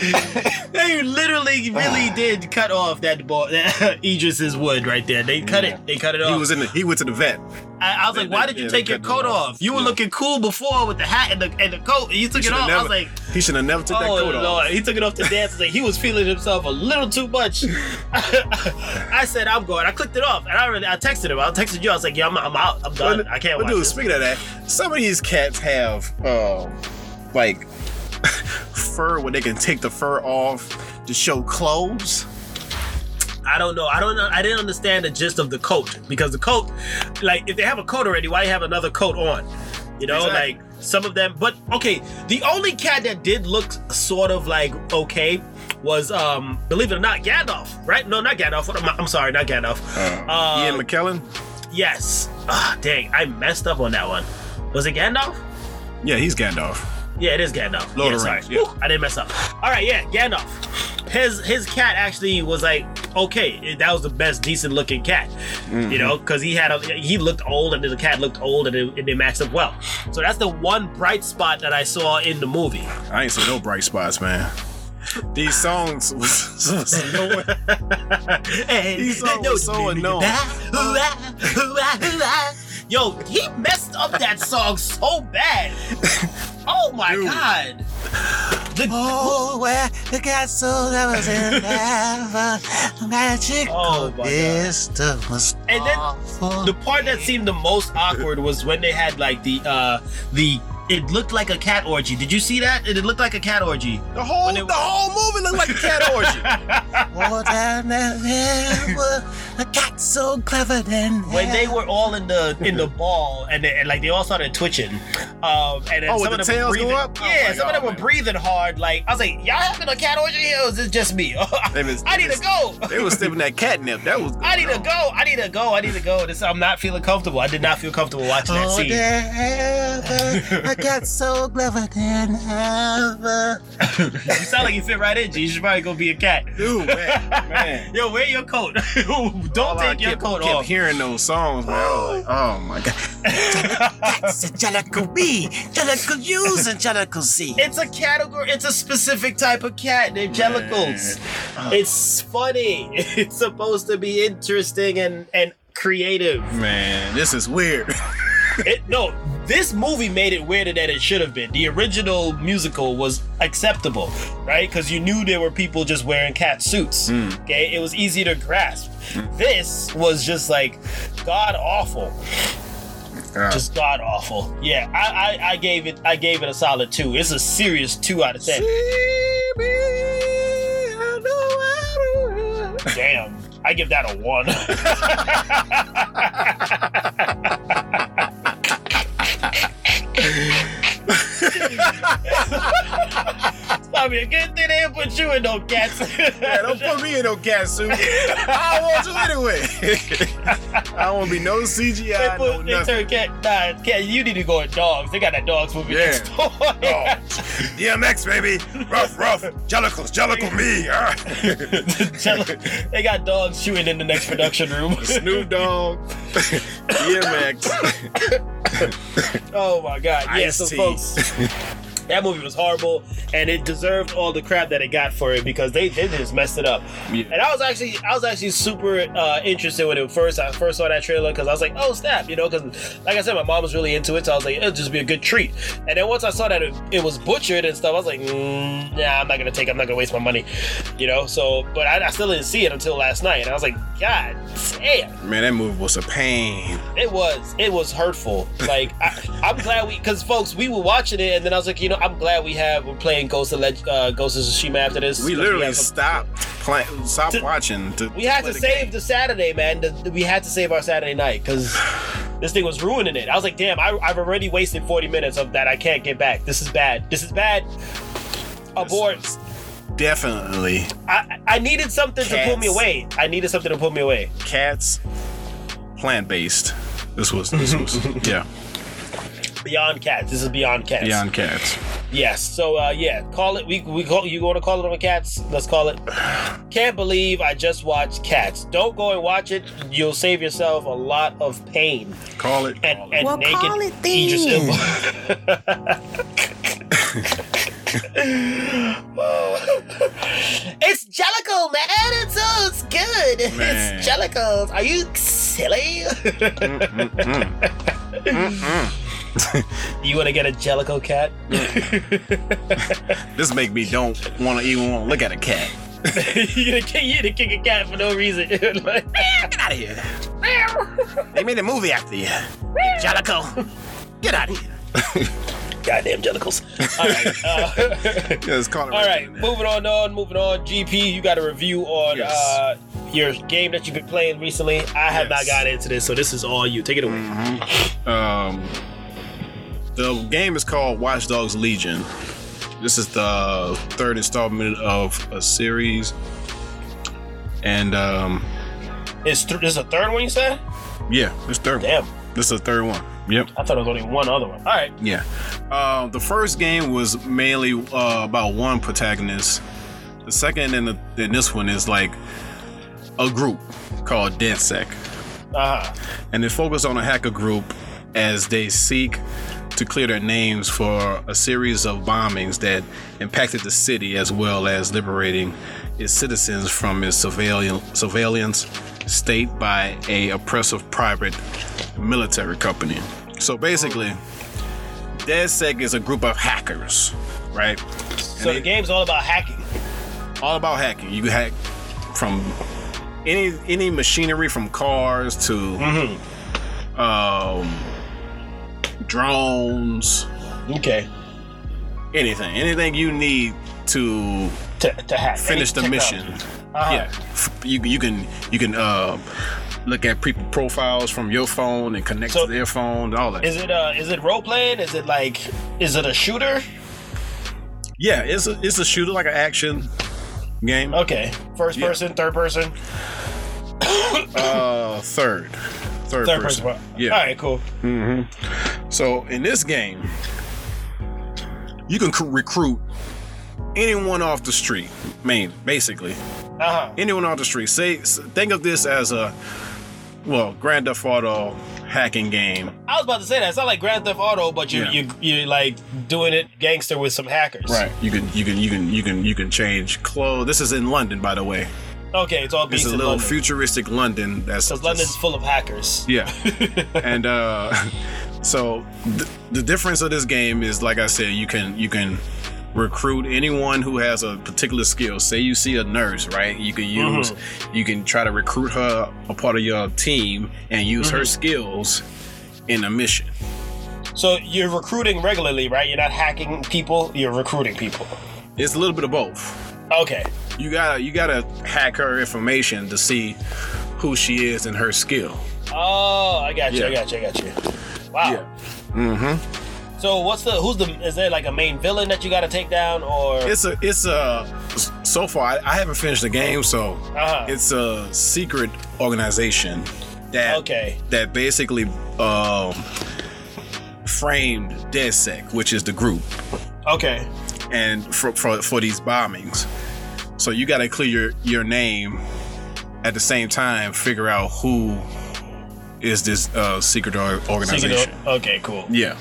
they literally, really did cut off that ball, that Idris's wood right there. They cut it. They cut it off. He was in the. He went to the vet. I, I was like, they- why did you yeah, take your coat off. off? You were Yeah. looking cool before with the hat and the and the coat. And you took He it off. I never- was like, he should have never took that oh coat Lord, off. he took it off to dance. Like, he was feeling himself a little too much. I said, I'm going. I clicked it off, and I really, I texted him. I texted you. I was like, yeah, I'm, I'm out. I'm done. But- I can't but watch dude, this. speaking of that, some of these cats have uh, like fur where they can take the fur off to show clothes. I don't know. I don't know. I didn't understand the gist of the coat because the coat, like, if they have a coat already, why have another coat on? You know, Exactly. like some of them. But okay, the only cat that did look sort of like okay was, um, believe it or not, Gandalf. Right? No, not Gandalf. Am I- I'm sorry, not Gandalf. Uh, Ian McKellen. Yes. Ah, dang, I messed up on that one. Was it Gandalf? Yeah, he's Gandalf. Yeah, it is Gandalf. Lord yeah, of the. Rings, yeah. I didn't mess up. All right, yeah, Gandalf. His his cat actually was like okay. That was the best decent looking cat, Mm-hmm. you know, because he had a he looked old and the cat looked old and, it, and they matched up well. So that's the one bright spot that I saw in the movie. I ain't see no bright spots, man. These songs was, was annoying. Hey, These songs were so annoying. Yo, he messed up that song so bad. Oh my Dude. god. The, Oh, where the castle that was in heaven, magic Oh, my God. wisdom was And then awful. the part that seemed the most awkward was when they had like the uh the it looked like a cat orgy. Did you see that? It looked like a cat orgy. The whole When they- the whole movie looked like a cat orgy. Oh, down there were a cat so clever then. When they were all in the in the ball and, they, and like they all started twitching, um, and then Oh, some with of the them were tails go breathing. up? Oh Yeah, my some of God, them were breathing hard. Like I was like, y'all having a cat orgy here? Or is it just me? They was- I need to go. They were sniffing that catnip. That was. I need to go. I need to go. I need to go. This I'm not feeling comfortable. I did not feel comfortable watching that Oh, scene. there, a cat so clever than ever. You sound like you fit right in. G. You should probably go be a cat. Dude, man, man. Yo, wear your coat. Don't All I take your kept, coat kept off. hearing those songs, man. I was like, oh my god. That's Angelical B, Angelical U's, Angelical C. It's a category. It's a specific type of cat. They're jellicles. It's funny. It's supposed to be interesting and and creative. Man, this is weird. It, no, this movie made it weirder than it should have been. The original musical was acceptable, right? Because you knew there were people just wearing cat suits. Okay, it was easy to grasp. This was just like god awful. Just god awful. Yeah, I, I I gave it I gave it a solid two. It's a serious two out of ten. Damn. I give that a one. it's probably a good thing they didn't put you in no cats. Yeah, don't put me in no cat suit. I don't want you anyway. I don't want to be no They CGI, no they turn cat, nah, cat. You need to go with dogs. They got that dogs movie Yeah. next door. Oh, DMX, baby. Rough, rough. Jellicle, jellicle me. They got dogs shooting in the next production room. Snoop Dogg. DMX. oh my god! Yeah, so folks, that movie was horrible, and it deserved all the crap that it got for it because they, they just messed it up. Yeah. And I was actually I was actually super uh, interested when it first I first saw that trailer because I was like, oh snap, you know, because like I said, my mom was really into it, so I was like, it'll just be a good treat. And then once I saw that it, it was butchered and stuff, I was like, mm, nah, I'm not gonna take. I'm not gonna waste my money, you know. So, but I, I still didn't see it until last night, and I was like, God damn. Man, that movie was a pain. It was. It was hurtful. Like I, I'm glad we, because folks, we were watching it, and then I was like, you know, I'm glad we have we're playing Ghost of Leg, uh, Ghost of Tsushima after this. We literally have some- stopped playing, stopped To- watching. To We had play to the save game. the Saturday, man. The- we had to save our Saturday night because this thing was ruining it. I was like, damn, I, I've already wasted 40 minutes of that. I can't get back. This is bad. This is bad. Abort. Definitely I, I needed something to pull me away. I needed something to pull me away. cats, plant based. This was this was yeah Beyond cats. This is beyond cats. beyond cats. Yes. So uh, yeah, call it. We we call you want to call it on cats? Let's call it. Can't believe I just watched Cats. Don't go and watch it. You'll save yourself a lot of pain Call it. and, and Well, naked call it Idris then. It's Jellicle, man. It's oh, it's good. Man. It's Jellicles. Are you silly? Mm, mm, mm. you want to get a Jellicle cat? This make me don't want to even want to look at a cat. you're gonna kick, you're gonna kick a cat for no reason. Like, Get out of here. They made a movie after you. Jellicle. Get out of here. Goddamn jellicles. All right. Uh, Yeah, it's called. all right. Moving on, on. Moving on. GP, you got a review on Yes. uh, your game that you've been playing recently. I have not Yes. gotten into this, so this is all you. Take it away. Um, the game is called Watch Dogs Legion. This is the third installment of a series, and um, Is th- this is a third one you said? yeah, this third. One. Damn. This is the third one. Yep. I thought it was only one other one. All right. Yeah. Uh, the first game was mainly uh, about one protagonist. The second and, the, and this one is like a group called DedSec. Uh huh. and they focus on a hacker group as they seek to clear their names for a series of bombings that impacted the city as well as liberating its citizens from its surveillance, surveillance state by a oppressive private military company. So basically, DedSec is a group of hackers, right? So the game's all about hacking. all about hacking. You can hack from any any machinery from cars to Mm-hmm. um, drones, Okay. anything, anything you need to To, to hack. finish the mission. Uh-huh. Yeah, you you can you can uh, look at people profiles from your phone and connect So- to their phone, all that. Is it uh is it role playing? Is it like is it a shooter? yeah, it's a it's a shooter like an action game. Okay. First Yeah. person, third person, Uh, third, third, third person. person. Yeah. All right, cool. So in this game, you can c- recruit anyone off the street. Main, basically, Uh huh. anyone off the street. Say, think of this as a well, Grand Theft Auto hacking game. I was about to say that. It's not like Grand Theft Auto, but you Yeah. you you like doing it gangster with some hackers. Right. You can, you can, you can, you can, you can change clothes. This is in London, by the way. Okay, it's all is a little London. futuristic London. That's Because London's full of hackers. Yeah. and uh so th- the difference of this game is like I said, you can you can recruit anyone who has a particular skill. Say you see a nurse, right? You can use you can try to recruit her a part of your team and use her skills in a mission. So you're recruiting regularly, right? You're not hacking people. You're recruiting people. It's a little bit of both. Okay. You gotta you gotta hack her information to see who she is and her skill. Oh, I got you. I got you. I got you. Wow. Mm-hmm. So what's the who's the is there like a main villain that you got to take down or It's a it's a so far I, I haven't finished the game, so Uh-huh. it's a secret organization that Okay. that basically um framed DedSec, which is the group, Okay. And for for, for these bombings. So you got to clear your, your name at the same time, figure out who is this uh, secret organization. Secret- Okay, cool. Yeah,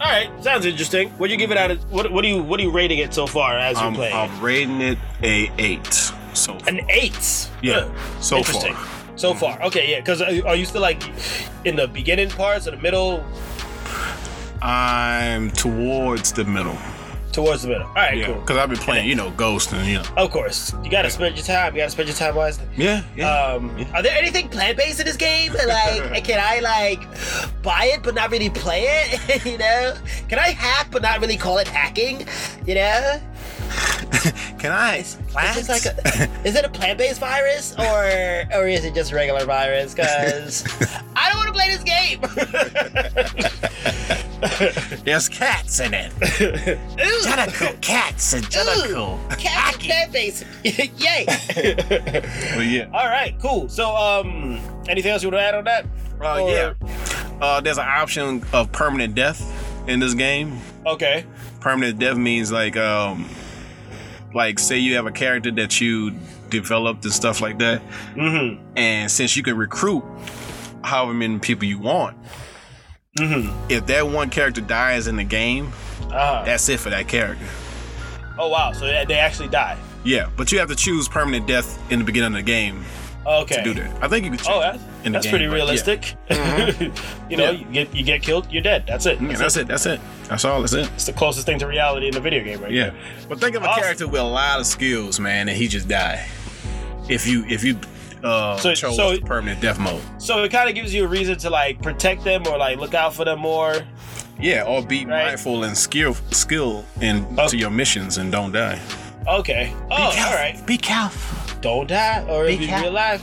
All right, sounds interesting. What do you give it out of what what do you what are you rating it so far as you're I'm, playing? I'm rating it a eight. So An 8. Yeah, Huh. so interesting. far. So far. Okay, yeah, cuz are, are you still like in the beginning parts or the middle I'm towards the middle. Towards the middle? All right, Yeah, cool. because I've been playing, you know, Ghost and you know. Of course. You got to spend your time. You got to spend your time wisely. Yeah, yeah. Um, are there anything plant based in this game? Like, can I like buy it but not really play it? you know, can I hack but not really call it hacking? You know, Can I? is this like a, is it a plant based virus or or is it just a regular virus? Because I don't want to play this game. There's cats in it. Ooh, Jellicle cats and Jellicle. cat plant based. Yay! But yeah. All right, cool. So, um, anything else you want to add on that? Uh, Or- yeah. Uh, there's an option of permanent death in this game. Okay. Permanent death means like, um, like say you have a character that you developed and stuff like that, Mm-hmm. and since you can recruit however many people you want, Mm-hmm. if that one character dies in the game, Uh-huh. that's it for that character. Oh wow! So they they actually die. Yeah, but you have to choose permanent death in the beginning of the game Okay. to do that. I think you could. Choose Oh, it that's, in the that's game, pretty but yeah. realistic. you know, Yeah. you get you get killed, you're dead. That's it. Yeah, That's, that's it. it. That's it. That's all. That's it. It's the closest thing to reality in the video game, right? Yeah, but think of a Awesome. character with a lot of skills, man, and he just die. If you if you uh, So- chose so- the permanent death mode, So it kind of gives you a reason to like protect them or like look out for them more. yeah, or be Right. mindful and skill skill in Oh. to your missions and don't die. Okay. Oh, all right. Be careful. Don't die, or Be it'd be ca- real life.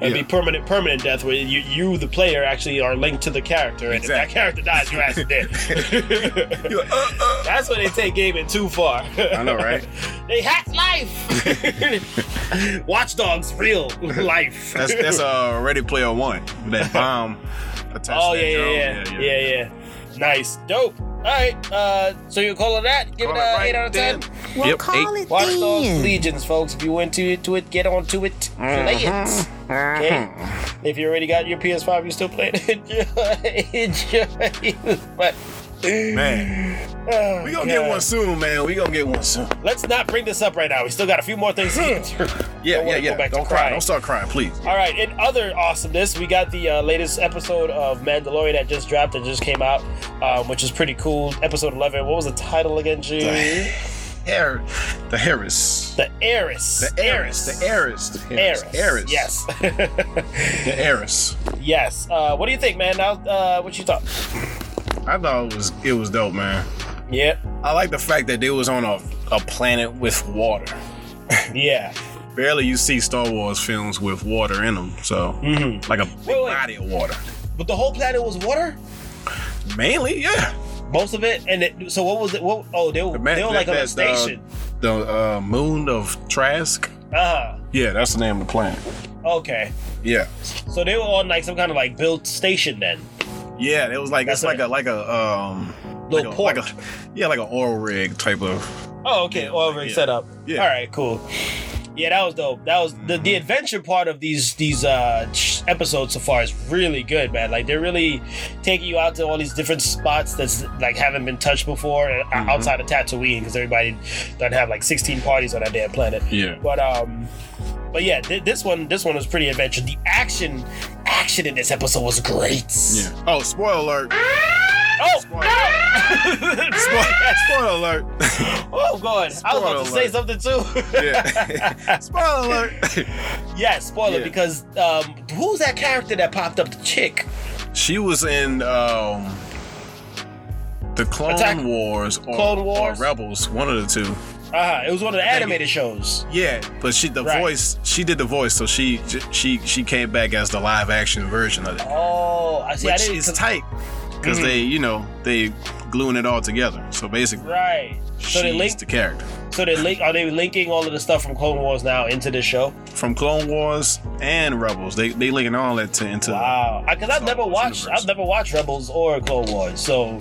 It'd Yeah. be permanent, permanent death where you, you, the player, actually are linked to the character, and if that character dies, your ass is dead. Like, uh, uh. That's when they take gaming too far. I know, right? they hack life. watchdogs real life. That's that's uh, Ready Player One. That bomb. attached Oh yeah, yeah, drone. yeah, yeah, yeah. Nice, dope. All right, uh, so you call it that? Give Call it it a right eight out of ten. then. Well, Yep, call eight. it Watch Dogs then. Legions, folks. If you into it, to it, get on to it. Play it. Okay. If you already got your PS5, you still playing it. Enjoy. Enjoy. But Man, oh, we gonna get one soon, man. We gonna get one soon. Let's not bring this up right now. We still got a few more things to get through. Yeah, yeah, yeah. back Don't cry. crying. Don't start crying, please. All right, in other awesomeness, we got the uh, latest episode of Mandalorian that just dropped and just came out, um, which is pretty cool. Episode 11. What was the title again, G? Har- the Harris. The Heiress. The heiress. The heiress. The Heiress. heiress. Yes. The heiress. yes. Uh, what do you think, man? Now, uh, what you thought? I thought it was it was dope, man. Yeah. I like the fact that they was on a, a planet with water. Yeah. Barely you see Star Wars films with water in them, so Mm-hmm. like a big Wait, wait. body of water. But the whole planet was water. Mainly, yeah. Most of it, and it, so what was it? What? Oh, they were, The they were that- like on a the- station. The uh, moon of Trask. Uh huh. Yeah, that's the name of the planet. Okay. Yeah, So they were on like some kind of like built station then. Yeah. It was like That's it's like a like a um Little like a, like port. a yeah like an oil rig type of Oh, okay. Oil rig yeah. setup. Yeah. All right. Cool. Yeah, that was dope. That was the, the adventure part of these these uh episodes so far is really good, man. Like they're really taking you out to all these different spots that's like haven't been touched before uh, Mhm. outside of Tatooine because everybody doesn't have like 16 parties on that damn planet. yeah. But um, but yeah, th- this one this one was pretty adventure. The action action in this episode was great. Yeah. Oh, spoiler alert! Oh, Spoiler. oh, Spoiler alert! oh, God! I was about to Spoiler say something too. yeah. spoiler alert! Yeah, spoiler Yeah. because um, who's that character that popped up? The chick. She was in um, the Clone Attack- Wars or, Clone or Rebels, one of the two. Uh-huh. It was one of the animated shows. Yeah, but she the Right. voice she did the voice, so she she she came back as the live action version of it, Oh, I see. I didn't. is tight because they you know they gluing it all together. So basically, Right. So they link. the character So they link. Are they linking all of the stuff from Clone Wars now into this show? from Clone Wars and Rebels. They they linking all that to, into Wow. Because I've never watched. I've never watched Rebels or Clone Wars. So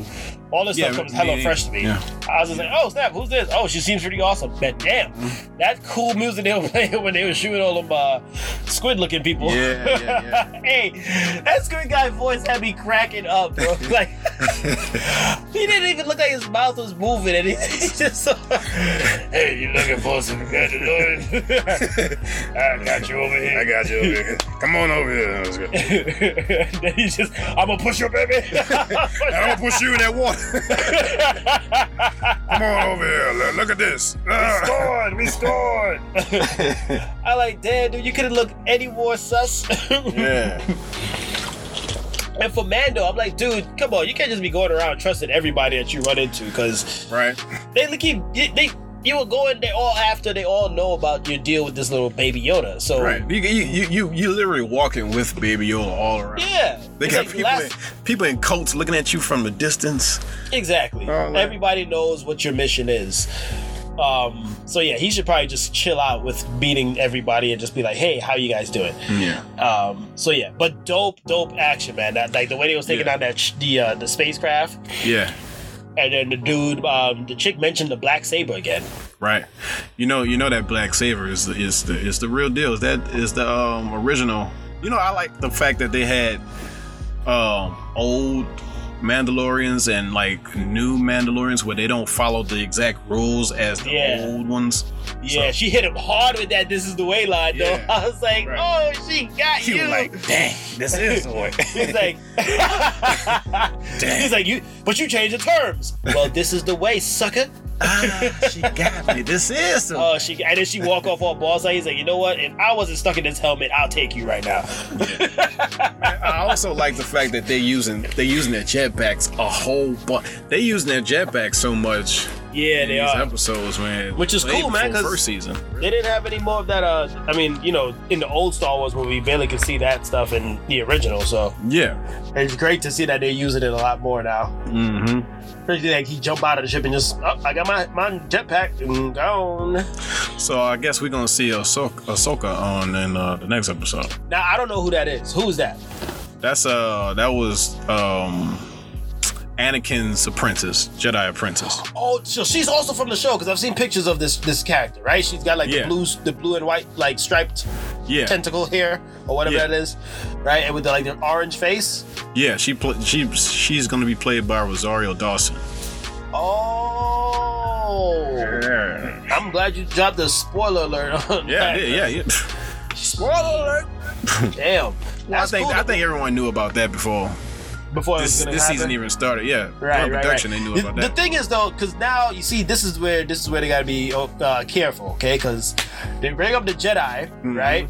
all this Yeah, stuff comes me hella fresh to me. Yeah. I was just like, oh snap, who's this? Oh, she seems pretty awesome. But damn, Mm-hmm. that cool music they were playing when they were shooting all them uh, squid looking people. Yeah, yeah, hey, that squid guy voice had me cracking up, bro. Like he didn't even look like his mouth was moving, and he, he just so, hey, you looking for some good I got you over here. I got you over here. Come on over here. Then he just, I'm gonna push your baby. I'm gonna push you in that water. Come on over here. Look- Look at this. Ah. scored. We scored. I like, damn, dude, you could have looked any more sus. Yeah. And for Mando, I'm like, dude, come on, you can't just be going around trusting everybody that you run into because Right. they keep they, they you were going there all after they all know about your deal with this little baby Yoda. So Right. You you you you, you literally walking with Baby Yoda all around. yeah, They It's got like people last- in, people in coats looking at you from a distance. Exactly. Oh, man. Everybody knows what your mission is. Um, so yeah, he should probably just chill out with meeting everybody and just be like, "Hey, how you guys doing?" Yeah. Um, so yeah, but dope, dope action, man. That like the way they was taking Yeah. out that sh- the uh, the spacecraft, Yeah. And then the dude, um, the chick mentioned the black saber again. Right. You know you know that black saber is the is the is the real deal. Is that is the um original. You know I like the fact that they had um old Mandalorians and like new Mandalorians where they don't follow the exact rules as the Yeah. old ones. Yeah, So- she hit him hard with that. This is the way line, though. I was like, Right. oh, she got You you. were like, dang, this is the way. He's like, he's like, you, but you changed the terms. Well, this is the way, sucker. Ah, she got me. This is the Oh, she and then she walk off all balls. Like he's like, you know what? If I wasn't stuck in this helmet, I'll take you right now. I also like the fact that they're using they're using their jetpacks a whole bunch. They using their jetpacks so much Yeah, in they these are. episodes, man. Which is Way cool, man, before 'cause- First season. They didn't have any more of that. Uh, I mean, you know, in the old Star Wars movie, you barely could see that stuff in the original. So Yeah. it's great to see that they're using it a lot more now. Mm-hmm. Crazy like he jump out of the ship and just, oh, I got my my jetpack and gone. So I guess we're gonna see Ahsoka, Ahsoka on in uh, the next episode. Now I don't know who that is. Who's that? That's uh that was um Anakin's apprentice, Jedi apprentice. Oh, so she's also from the show because I've seen pictures of this this character, right? She's got like Yeah. the blue the blue and white like striped Yeah, tentacle hair or whatever Yeah. that is, right? And with the like the orange face. yeah. She pl- she she's gonna be played by Rosario Dawson. Oh, Yeah, I'm glad you dropped the spoiler alert on yeah, that. yeah. yeah. Spoiler alert. Damn. Well, I think cool I think everyone knew about that before before this, this happen. season even started. Yeah, Right, During right, production right. they knew The- about the, that. thing is though, because now you see, this is where this is where they gotta be uh, careful, okay? Because they bring up the Jedi, Mm-hmm. right?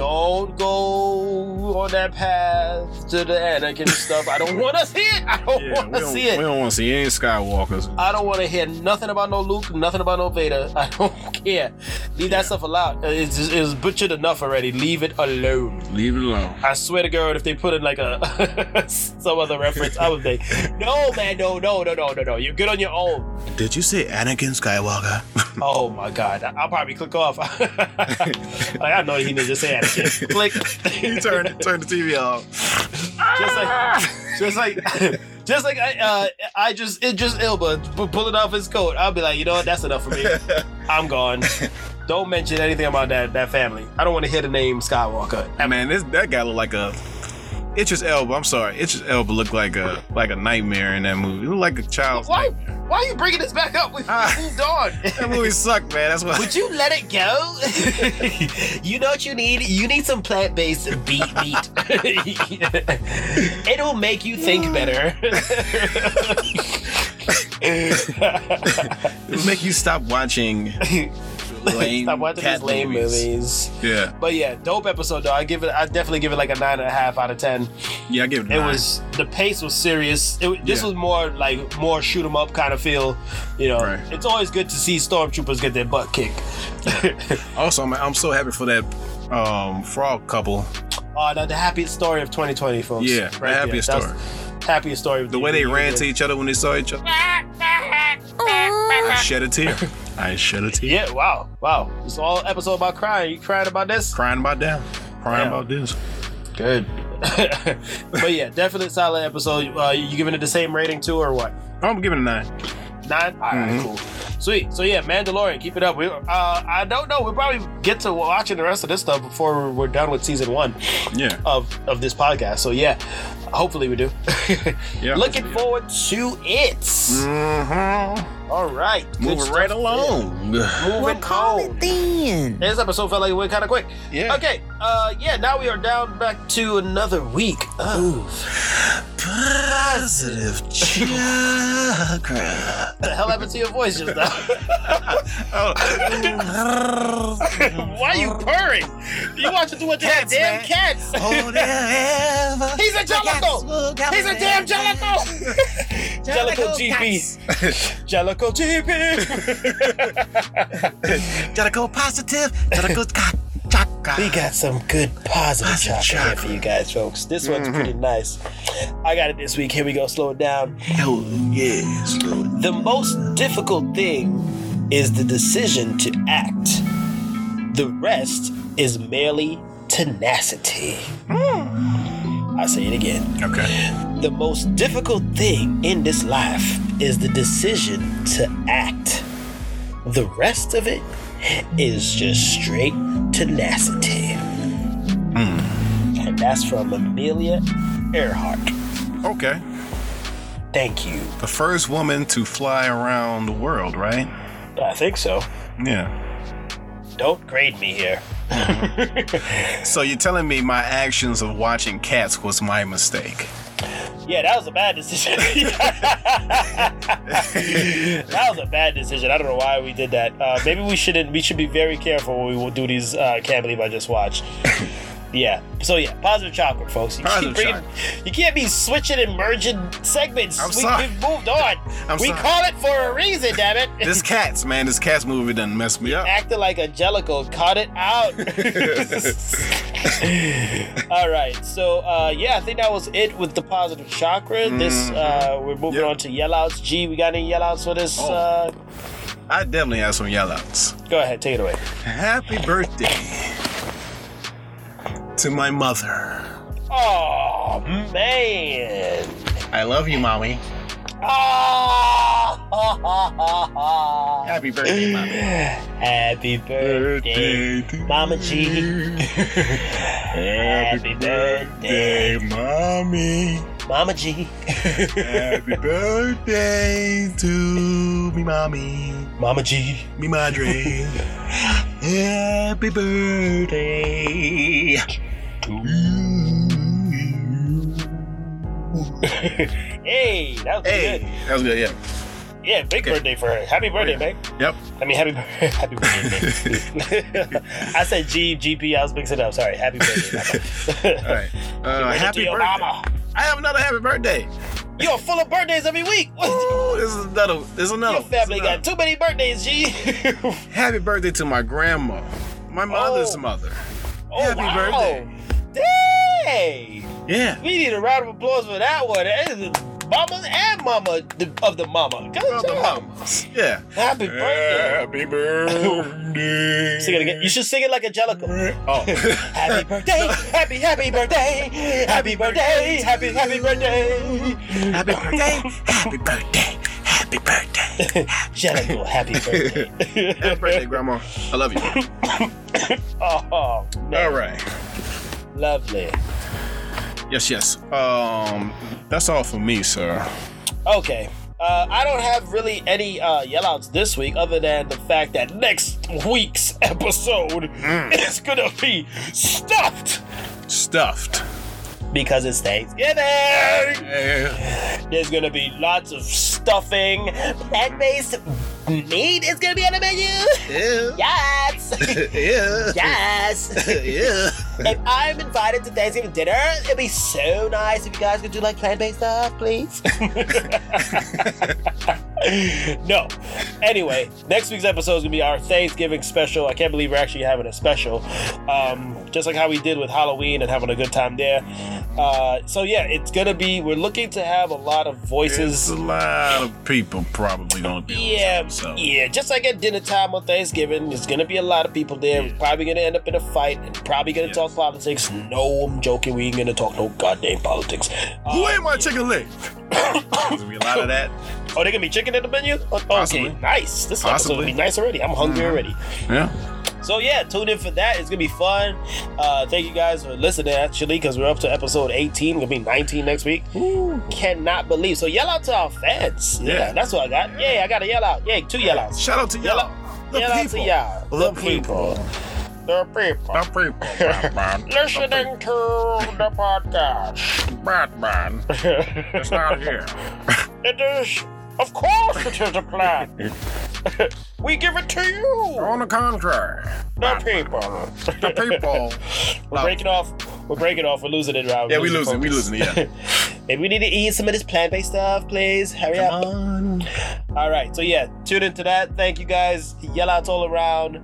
Don't go on that path to the Anakin stuff. I don't want to see it. I don't yeah, want to see it. we don't want to see any Skywalkers. I don't want to hear nothing about no Luke, nothing about no Vader. I don't care. Leave that stuff alone. It's, it's butchered enough already. Leave it alone. Leave it alone. I swear to God, if they put in like a some other reference, I would think, no, man, no, no, no, no, no, no. You're good on your own. Did you say Anakin Skywalker? Oh my God, I'll probably click off. like, I know he didn't just say Anakin. Click. you turn turn the TV off. just like, just like, just like I, uh, I just, it just Elba pu- pulling off his coat. I'll be like, you know what? That's enough for me. I'm gone. Don't mention anything about that that family. I don't want to hear the name Skywalker. Hey, man, this that guy look like a Idris Elba. I'm sorry, Idris Elba looked like a like a nightmare in that movie. He looked like a child's Why? nightmare. Why are you bringing this back up? We Ah. moved on. That movie sucked, man. That's why. Would you let it go? you know what you need? You need some plant-based beet meat. It'll make you think better. It'll make you stop watching lame Stop watching cat these lame movies. movies. Yeah, But yeah, dope episode though. I give it. I definitely give it like a nine and a half out of ten. yeah, I give it. A It nine. was the pace was serious. It, this Yeah. was more like more shoot 'em up kind of feel. You know, Right. it's always good to see stormtroopers get their butt kicked. Also, I'm, I'm so happy for that um, frog couple. Oh, the, the happiest story of 2020, folks. Yeah, the happiest That's story. Happiest story. Of The way they ran to each other when they saw each other. I shed a tear. I shed a tear. Yeah. Wow. Wow. It's all episode about crying. You crying about this? Crying about that. Crying Yeah. about this. Good. but yeah, definite solid episode. Uh, you giving it the same rating too, or what? I'm giving it a nine. Nine. All right, Mhm. cool. Sweet. So yeah, Mandalorian, keep it up. We, uh, I don't know. We'll probably get to watching the rest of this stuff before we're done with season one Yeah. of of this podcast. So yeah, hopefully we do. Yeah. Looking forward to it. Mm-hmm. All right, Moving stuff right there. along. Moving on. then. This episode felt like it went kind of quick. Yeah. Okay, uh, yeah, now we are down back to another week of Positive chakra. what the hell happened to your voice just now? Why are you purring? You watching too much Cats, damn man. cats. Oh, ever. He's a jellicle. He's a damn jellicle. Jellicle GP. Jellicle GP. Jellicle positive. Jellicle ca- chakra. we got some good positive Positive chocolate for you guys, folks. This one's mm-hmm. pretty nice. I got it this week. Here we go. Slow it down. Oh, yes. Lord. The most difficult thing is the decision to act. The rest is merely tenacity. Mm. I say it again. Okay. The most difficult thing in this life is the decision to act. The rest of it is just straight tenacity. Hmm. And that's from Amelia Earhart. Okay. Thank you. The first woman to fly around the world, right? I think so. Yeah. Don't grade me here. So you're telling me my actions of watching cats was my mistake? Yeah, that was a bad decision. that was a bad decision. I don't know why we did that. Uh, maybe we shouldn't. We should be very careful when we will do these. Uh, can't believe I just watched. Yeah. So yeah, positive chocolate, folks. You, Positive keep bringing- you can't be switching and merging segments. I'm we, sorry. We've moved on. I'm we sorry. call it for a reason, damn it. This cats, man, this cats movie done messed me up. Acting like Angelico, cut it out. All right, so uh, yeah, I think that was it with the positive chakra. This uh, we're moving Yep. on to yellouts. G, we got any yellouts for this? Oh. Uh, I definitely have some yellouts. go ahead, take it away. Happy birthday to my mother. Oh man! I love you, mommy. Oh, Happy birthday, mommy. Happy birthday, to Mama G. Happy birthday, mommy. Mama G. Happy birthday to me, mommy. Mama G. Me madre. Happy birthday. Hey, that was Hey, good. that was good. Yeah. Yeah, big Okay. birthday for her. Happy birthday, man. Yep. I mean, happy birthday. Happy birthday. I said G, GP. I was mixing it up. Sorry. Happy birthday. All right. Uh, happy birthday. I have another happy birthday. You're full of birthdays every week. Ooh, this is another. This is another. Your family is got too many birthdays, G. Happy birthday to my grandma, my mother's Oh. mother. oh, Happy wow. birthday. Dang. Yeah. We need a round of applause for that one. That is Mama and mama of the mama. Good Well, the job. mamas. Yeah. Happy birthday. Happy birthday. Sing it again. You should sing it like Angelica. Oh. Happy birthday, happy, happy birthday, happy birthday, happy, happy birthday. Happy birthday. Happy birthday. Happy birthday. Angelica, happy birthday. Happy birthday, grandma. I love you. oh, man. All right. Lovely. Yes, yes. Um, that's all for me, sir. Okay. Uh, I don't have really any uh, yellouts this week, other than the fact that next week's episode is gonna be stuffed Stuffed. because it's Thanksgiving. Yeah. There's gonna be lots of stuffing, plant-based Meat is gonna be on the menu. Yeah. Yes. Yeah. yes. yeah. If I'm invited to Thanksgiving dinner, it'd be so nice if you guys could do like plant-based stuff, please. no. Anyway, next week's episode is gonna be our Thanksgiving special. I can't believe we're actually having a special. Um, just like how we did with Halloween and having a good time there. Uh, so yeah, it's gonna be. We're looking to have a lot of There's voices. a lot of people probably gonna be. on this Yeah, episode. yeah. Just like at dinner time on Thanksgiving, there's gonna be a lot of people there. We're probably gonna end up in a fight and probably gonna Yes. talk politics. No, I'm joking. We ain't gonna talk no goddamn politics. Who Uh, ate my chicken leg? There's gonna be a lot of that. oh, they gonna be chicken in the menu? Oh, Okay, Possibly. nice. This episode Possibly. will be nice already. I'm hungry Mhm. already. Yeah. So yeah, tune in for that. It's gonna be fun. Uh, thank you guys for listening actually, because we're up to episode 18. Gonna be 19 next week. Cannot believe. So yell out to our fans. Yeah, Yeah. that's what I got. Yeah, I got a yell out. Yeah, two yell outs. Shout out to Yell y'all. out, The yell out to people. y'all. The, The people. The people. The people. Batman. Listening to the podcast. Batman. It's not here. It is, of course, it is a plan. we give it to you, On the contrary. the people. The people. We're breaking off. We're breaking off. We're losing it, Rob. Yeah, we Losing losing. We focus. losing. Yeah. Hey, we need to eat some of this plant-based stuff, please. Hurry up. on. All right. So yeah, tune into that. Thank you guys. Yell outs all around.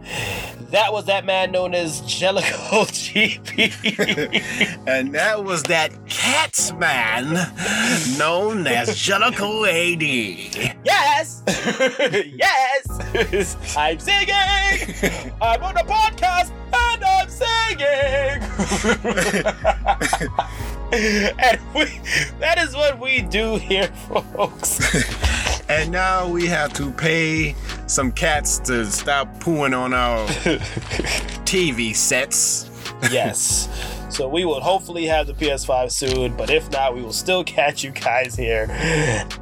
That was that man known as Jellicle GP. And that was that Cats man known as Jellicle AD. yes, yes. I'm singing. I'm on the podcast and I'm singing. and we, that is what we do here, folks. And now we have to pay some cats to stop pooing on our TV sets. yes. So we will hopefully have the PS5 soon, but if not, we will still catch you guys here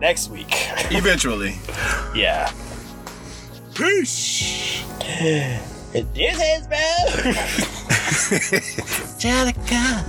next week. Eventually. Yeah. Peace. This is bro. Angelica.